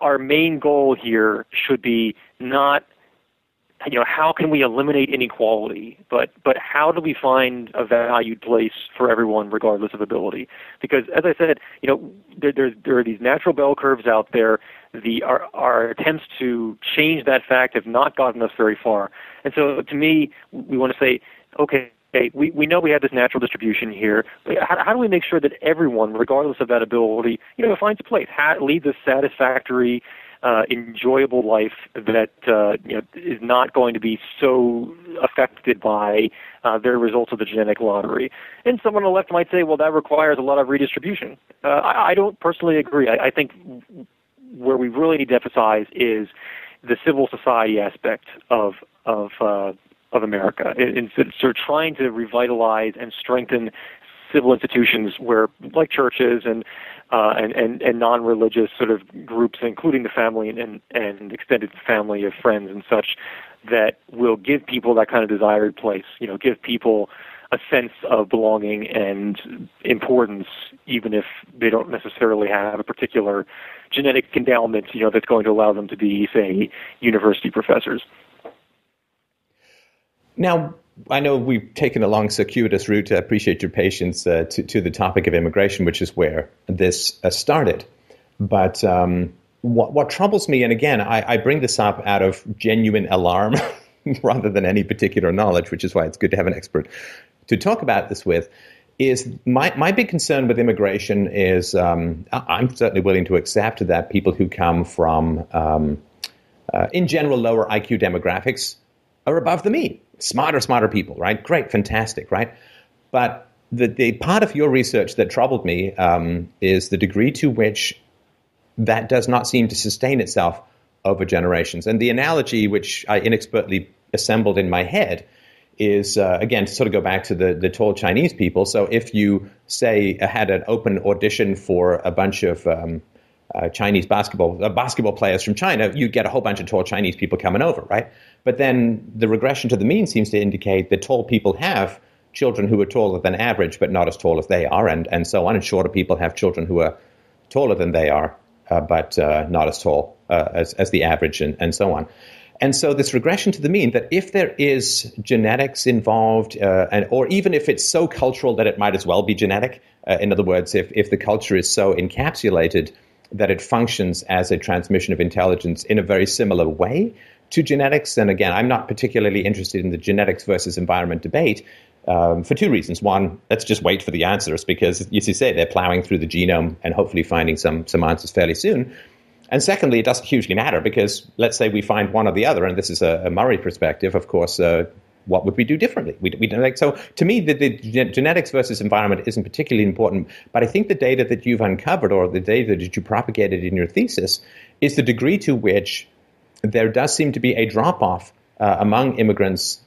our main goal here should be not you know how can we eliminate inequality but but how do we find a valued place for everyone regardless of ability because as i said you know there there, there are these natural bell curves out there the our, our attempts to change that fact have not gotten us very far. And so, to me, we want to say, okay, we, we know we have this natural distribution here. How, how do we make sure that everyone, regardless of that ability, you know, finds a place, ha- leads a satisfactory, uh, enjoyable life that uh, you know is not going to be so affected by uh, their results of the genetic lottery. And someone on the left might say, well, that requires a lot of redistribution. Uh, I, I don't personally agree. I, I think where we really need to emphasize is the civil society aspect of of uh, of America, and sort of trying to revitalize and strengthen civil institutions where, like churches and uh, and, and, and non-religious sort of groups, including the family and, and extended family of friends and such, that will give people that kind of desired place. You know, give people a sense of belonging and importance, even if they don't necessarily have a particular genetic endowment, you know, that's going to allow them to be, say, university professors. Now, I know we've taken a long, circuitous route. I appreciate your patience uh, to, to the topic of immigration, which is where this uh, started. But um, what, what, troubles me, and again, I, I, bring this up out of genuine alarm rather than any particular knowledge, which is why it's good to have an expert to talk about this with, is my, my big concern with immigration is um, I'm certainly willing to accept that people who come from, um, uh, in general, lower IQ demographics are above the mean. Smarter, smarter people, right? Great, fantastic, right? But the, the part of your research that troubled me um, is the degree to which that does not seem to sustain itself over generations. And the analogy which I inexpertly assembled in my head is uh, again to sort of go back to the the tall Chinese people. So if you say had an open audition for a bunch of um, uh, Chinese basketball uh, basketball players from China, you get a whole bunch of tall Chinese people coming over, right? But then the regression to the mean seems to indicate that tall people have children who are taller than average, but not as tall as they are, and and so on. And shorter people have children who are taller than they are, uh, but uh, not as tall uh, as as the average, and, and so on. And so this regression to the mean that if there is genetics involved, uh, and, or even if it's so cultural that it might as well be genetic, uh, in other words, if, if the culture is so encapsulated that it functions as a transmission of intelligence in a very similar way to genetics, And again, I'm not particularly interested in the genetics versus environment debate. Um, for two reasons. One, let's just wait for the answers because, as you say, they're plowing through the genome and hopefully finding some some answers fairly soon. And secondly, it doesn't hugely matter because let's say we find one or the other, and this is a, a Murray perspective, of course. Uh, what would we do differently? We, we like, so to me, the, the, genetics versus environment isn't particularly important, but I think the data that you've uncovered or the data that you propagated in your thesis is the degree to which there does seem to be a drop off uh, among immigrants,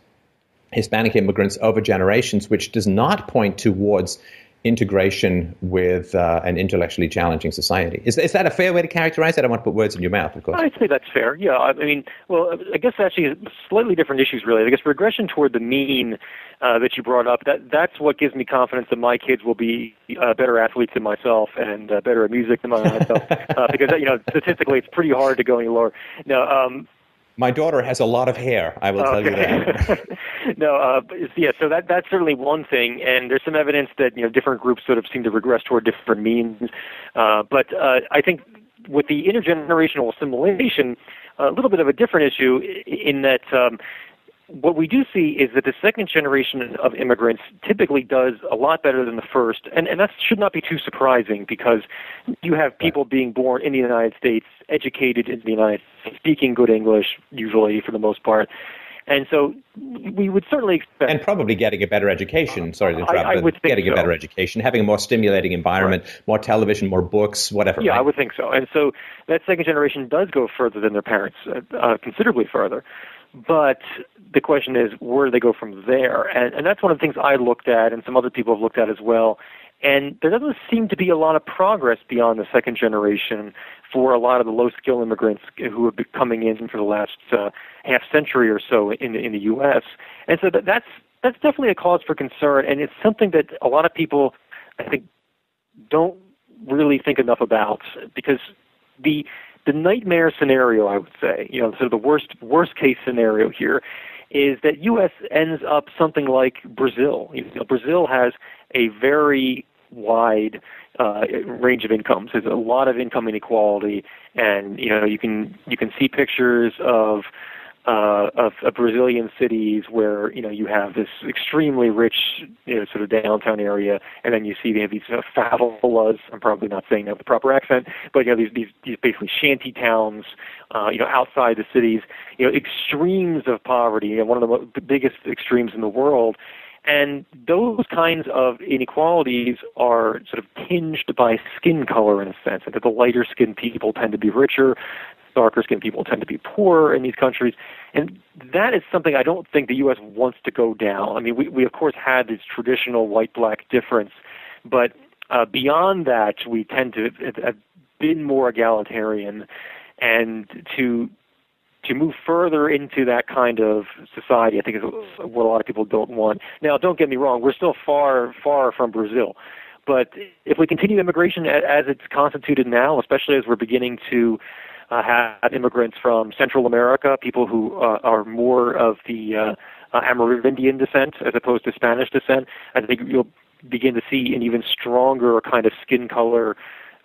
Hispanic immigrants over generations, which does not point towards integration with uh, an intellectually challenging society. Is, is that a fair way to characterize it? I don't want to put words in your mouth, of course. I'd say that's fair. Yeah, I mean, well, I guess actually slightly different issues, really. I guess regression toward the mean uh, that you brought up, that that's what gives me confidence that my kids will be uh, better athletes than myself and uh, better at music than myself, uh, because you know statistically it's pretty hard to go any lower. Now, um, my daughter has a lot of hair. I will tell you that. no, uh, yeah. So that that's certainly one thing, and there's some evidence that you know different groups sort of seem to regress toward different means. Uh, but uh, I think with the intergenerational assimilation, a little bit of a different issue in that um, what we do see is that the second generation of immigrants typically does a lot better than the first, and, and that should not be too surprising because you have people being born in the United States, educated in the United States, speaking good English, usually for the most part. And so we would certainly expect. And probably getting a better education. Sorry to interrupt. I, I would think getting so. a better education, having a more stimulating environment, right. more television, more books, whatever. Yeah, right? I would think so. And so that second generation does go further than their parents, uh, considerably further. But the question is, where do they go from there? And, and that's one of the things I looked at, and some other people have looked at as well. And there doesn't seem to be a lot of progress beyond the second generation for a lot of the low skill immigrants who have been coming in for the last uh, half century or so in, in the U.S. And so that, that's that's definitely a cause for concern, and it's something that a lot of people, I think, don't really think enough about because the the nightmare scenario, I would say, you know, sort of the worst worst case scenario here, is that U.S. ends up something like Brazil. You know, Brazil has a very wide uh, range of incomes. There's a lot of income inequality, and you know you can you can see pictures of uh, of, of Brazilian cities where you know you have this extremely rich you know, sort of downtown area, and then you see they have these uh, favelas. I'm probably not saying that with the proper accent, but you know these these, these basically shanty towns, uh, you know, outside the cities. You know, extremes of poverty. You know, one of the, mo- the biggest extremes in the world. And those kinds of inequalities are sort of tinged by skin color in a sense, that the lighter skinned people tend to be richer, darker skinned people tend to be poorer in these countries. And that is something I don't think the U.S. wants to go down. I mean, we, we of course had this traditional white black difference, but uh, beyond that, we tend to have been more egalitarian. And to to move further into that kind of society, I think is what a lot of people don't want. Now, don't get me wrong; we're still far, far from Brazil. But if we continue immigration as it's constituted now, especially as we're beginning to uh, have immigrants from Central America, people who uh, are more of the uh, uh, Amerindian descent as opposed to Spanish descent. I think you'll begin to see an even stronger kind of skin color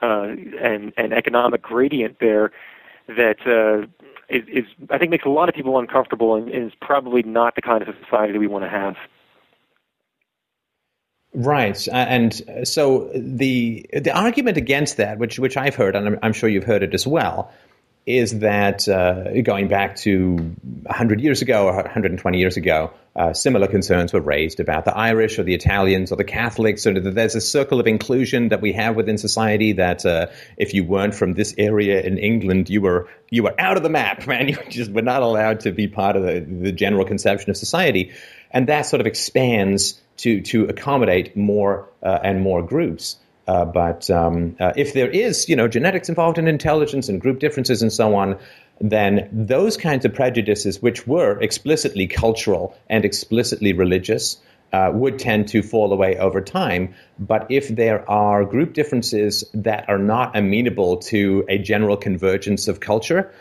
uh, and, and economic gradient there that uh, is, is, I think, makes a lot of people uncomfortable and is probably not the kind of society we want to have. Right, and so the the argument against that, which which I've heard, and I'm, I'm sure you've heard it as well, is that uh, going back to 100 years ago or 120 years ago, uh, similar concerns were raised about the Irish or the Italians or the Catholics. Or there's a circle of inclusion that we have within society that uh, if you weren't from this area in England, you were you were out of the map, man. You just were not allowed to be part of the, the general conception of society, and that sort of expands to to accommodate more uh, and more groups. Uh, but um, uh, if there is, you know, genetics involved in intelligence and group differences and so on, then those kinds of prejudices, which were explicitly cultural and explicitly religious, uh, would tend to fall away over time. But if there are group differences that are not amenable to a general convergence of culture,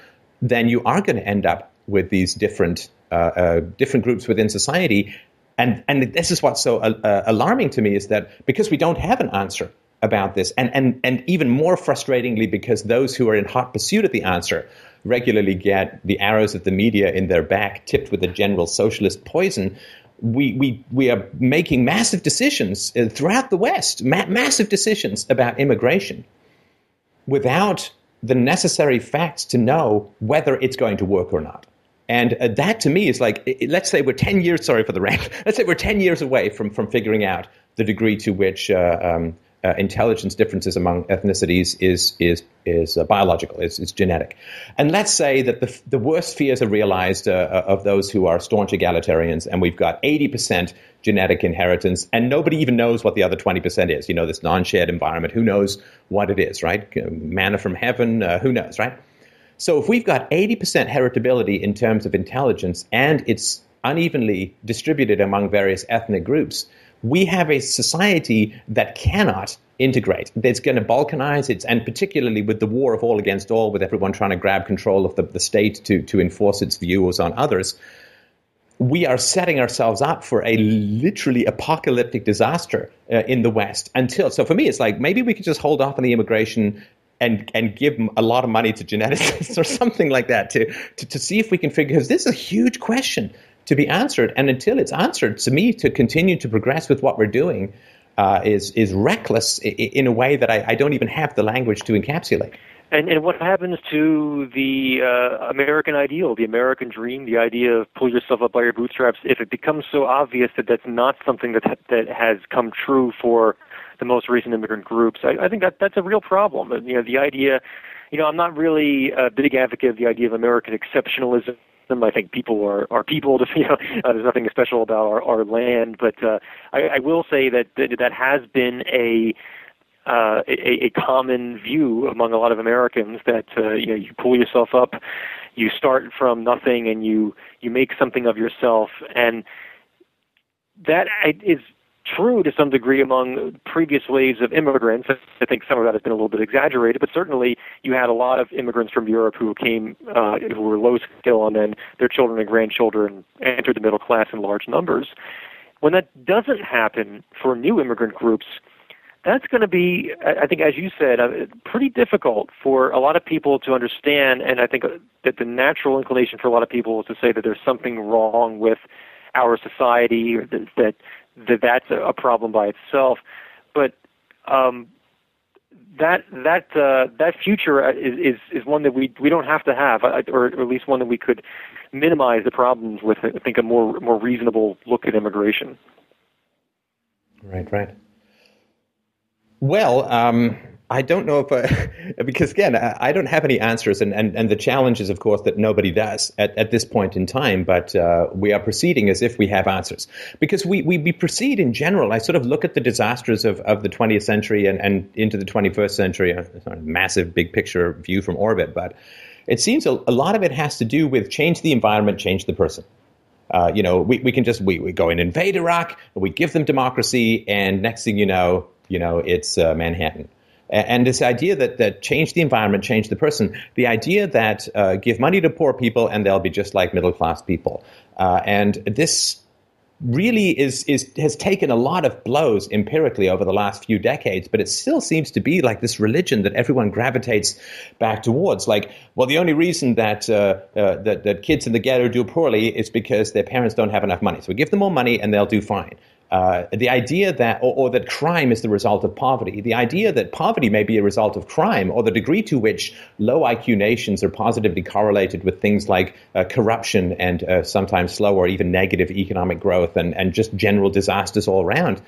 then you are going to end up with these different uh, uh, different groups within society. And and this is what's so uh, alarming to me is that because we don't have an answer about this, and, and, and even more frustratingly, because those who are in hot pursuit of the answer regularly get the arrows of the media in their back tipped with a general socialist poison. We, we, we are making massive decisions uh, throughout the West, ma- massive decisions about immigration without the necessary facts to know whether it's going to work or not. And uh, that to me is like, let's say we're 10 years, sorry for the rant, let's say we're 10 years away from, from figuring out the degree to which uh, um, uh, intelligence differences among ethnicities is is is uh, biological, is, is genetic. And let's say that the, the worst fears are realized uh, uh of those who are staunch egalitarians, and we've got 80% genetic inheritance, and nobody even knows what the other 20% is. You know, this non shared environment, who knows what it is, right? Manna from heaven, uh, who knows, right? So if we've got 80% heritability in terms of intelligence and it's unevenly distributed among various ethnic groups, we have a society that cannot integrate. It's going to balkanize. It's, and particularly with the war of all against all, with everyone trying to grab control of the, the state to, to enforce its views on others, we are setting ourselves up for a literally apocalyptic disaster uh, in the West until. So for me, it's like maybe we could just hold off on the immigration and and give a lot of money to geneticists or something like that to, to, to see if we can figure because this is a huge question to be answered. And until it's answered, to me, to continue to progress with what we're doing uh, is is reckless in a way that I, I, don't even have the language to encapsulate. And, and what happens to the uh, American ideal, the American dream, the idea of pull yourself up by your bootstraps? If it becomes so obvious that that's not something that that has come true for the most recent immigrant groups, I, I think that that's a real problem. You know, the idea. You know, I'm not really a big advocate of the idea of American exceptionalism them. I think people are are people. To, you know, uh, there's nothing special about our, our land, but uh, I, I will say that, that has been a uh, a, a common view among a lot of Americans that uh, you know you pull yourself up, you start from nothing, and you you make something of yourself, and that is true to some degree among previous waves of immigrants. I think some of that has been a little bit exaggerated, but certainly you had a lot of immigrants from Europe who came, uh, who were low skill, and then their children and grandchildren entered the middle class in large numbers. When that doesn't happen for new immigrant groups, that's going to be, I think, as you said, uh, pretty difficult for a lot of people to understand. And I think that the natural inclination for a lot of people is to say that there's something wrong with our society, or that, that that that's a problem by itself. But um, that that uh, that future is, is is one that we we don't have to have, or, or at least one that we could minimize the problems with. I think a more more reasonable look at immigration. Right, right. Well, um, I don't know if, uh, because again, I, don't have any answers, and, and, and the challenge is, of course, that nobody does at, at this point in time, but uh, we are proceeding as if we have answers. Because we, we, we proceed in general. I sort of look at the disasters of, of the 20th century and, and into the 21st century, a, a massive big picture view from orbit, but it seems a, a lot of it has to do with change the environment, change the person. Uh, you know, we, we can just we, we go and invade Iraq, we give them democracy, and next thing you know, you know, it's uh, Manhattan. And this idea that, that change the environment, change the person, the idea that uh, give money to poor people and they'll be just like middle class people. Uh, and this really is, is has taken a lot of blows empirically over the last few decades, but it still seems to be like this religion that everyone gravitates back towards. Like, well, the only reason that uh, uh, that, that kids in the ghetto do poorly is because their parents don't have enough money. So we give them more money and they'll do fine. Uh, the idea that, or, or, that crime is the result of poverty, the idea that poverty may be a result of crime, or the degree to which low IQ nations are positively correlated with things like uh, corruption and uh, sometimes slow or even negative economic growth and, and just general disasters all around.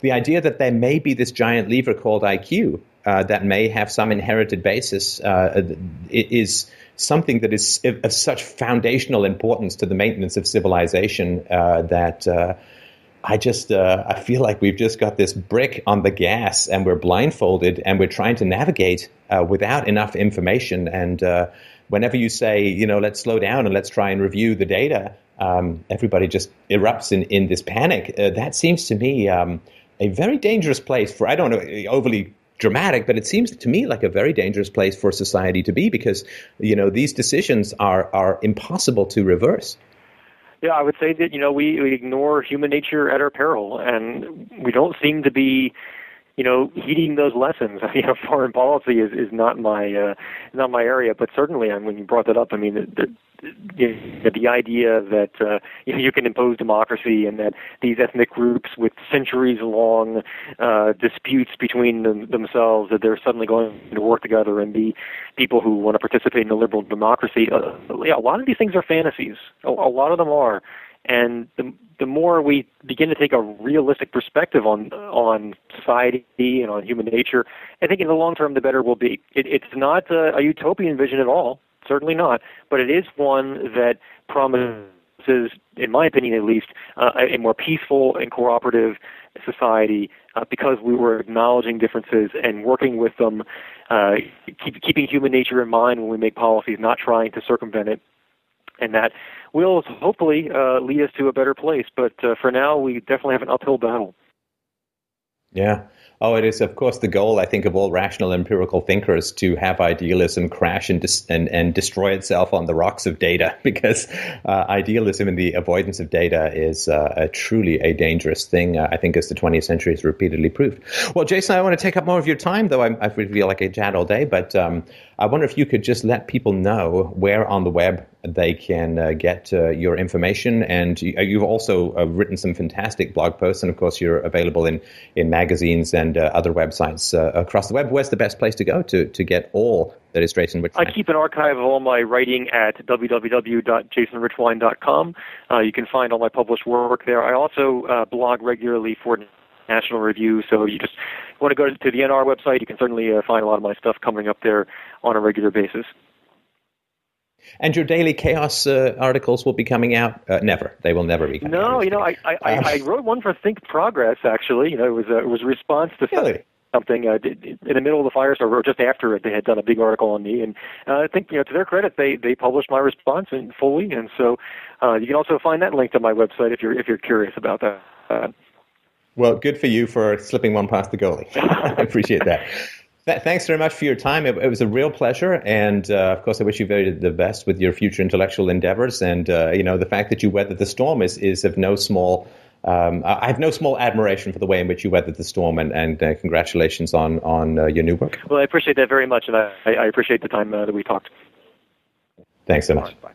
The idea that there may be this giant lever called IQ uh, that may have some inherited basis uh, is something that is of such foundational importance to the maintenance of civilization uh, that I just uh, I feel like we've just got this brick on the gas and we're blindfolded and we're trying to navigate uh, without enough information. And uh, whenever you say, you know, let's slow down and let's try and review the data, um, everybody just erupts in, in this panic. Uh, that seems to me um, a very dangerous place for, I don't know, overly dramatic, but it seems to me like a very dangerous place for society to be because, you know, these decisions are, are impossible to reverse. Yeah, I would say that you know we, we ignore human nature at our peril, and we don't seem to be, you know, heeding those lessons. You know, foreign policy is is not my uh, not my area, but certainly, I mean, when you brought that up, I mean, the, the the idea that uh, you, know, you can impose democracy and that these ethnic groups with centuries long uh, disputes between them, themselves that they're suddenly going to work together and be people who want to participate in a liberal democracy. Uh, yeah, a lot of these things are fantasies. A, a lot of them are. And the, the more we begin to take a realistic perspective on on society and on human nature, I think in the long term the better we'll be. It, it's not a, a utopian vision at all certainly not. But it is one that promises, in my opinion at least, uh, a more peaceful and cooperative society uh, because we were acknowledging differences and working with them, uh, keep, keeping human nature in mind when we make policies, not trying to circumvent it. And that will hopefully uh, lead us to a better place. But uh, for now, we definitely have an uphill battle. Yeah. Oh, it is, of course, the goal, I think, of all rational empirical thinkers to have idealism crash and, dis- and, and destroy itself on the rocks of data, because uh, idealism and the avoidance of data is uh, a truly a dangerous thing, uh, I think, as the 20th century has repeatedly proved. Well, Jason, I want to take up more of your time, though I, I feel like I chat all day, but um, I wonder if you could just let people know where on the web they can uh, get uh, your information. And uh, also uh, written some fantastic blog posts, and of course, you're available in, in magazines and uh, other websites uh, across the web. Where's the best place to go to, to get all that is Jason Richwine? I keep an archive of all my writing at www.jasonrichwine.com. you can find all my published work there. I also blog regularly for National Review, so you just want to go to the NR website, you can certainly find a lot of my stuff coming up there on a regular basis. And your Daily Kos uh, articles will be coming out? Uh, never. They will never be. no, out. No, you know, I, I, um, I, wrote one for Think Progress. Actually, you know, it was a, it was a response to really? something uh, in the middle of the firestorm, or just after it. They had done a big article on me, and uh, I think you know, to their credit, they they published my response in fully, and so uh, you can also find that linked to my website if you're if you're curious about that. Uh, well, good for you for slipping one past the goalie. I appreciate that. Th- thanks very much for your time. It, it was a real pleasure, and uh, of course, I wish you very the best with your future intellectual endeavors. And uh, you know, the fact that you weathered the storm is is of no small. Um, I have no small admiration for the way in which you weathered the storm, and, and uh, congratulations on on uh, your new work. Well, I appreciate that very much, and I, I appreciate the time uh, that we talked. Thanks so much. Right, bye.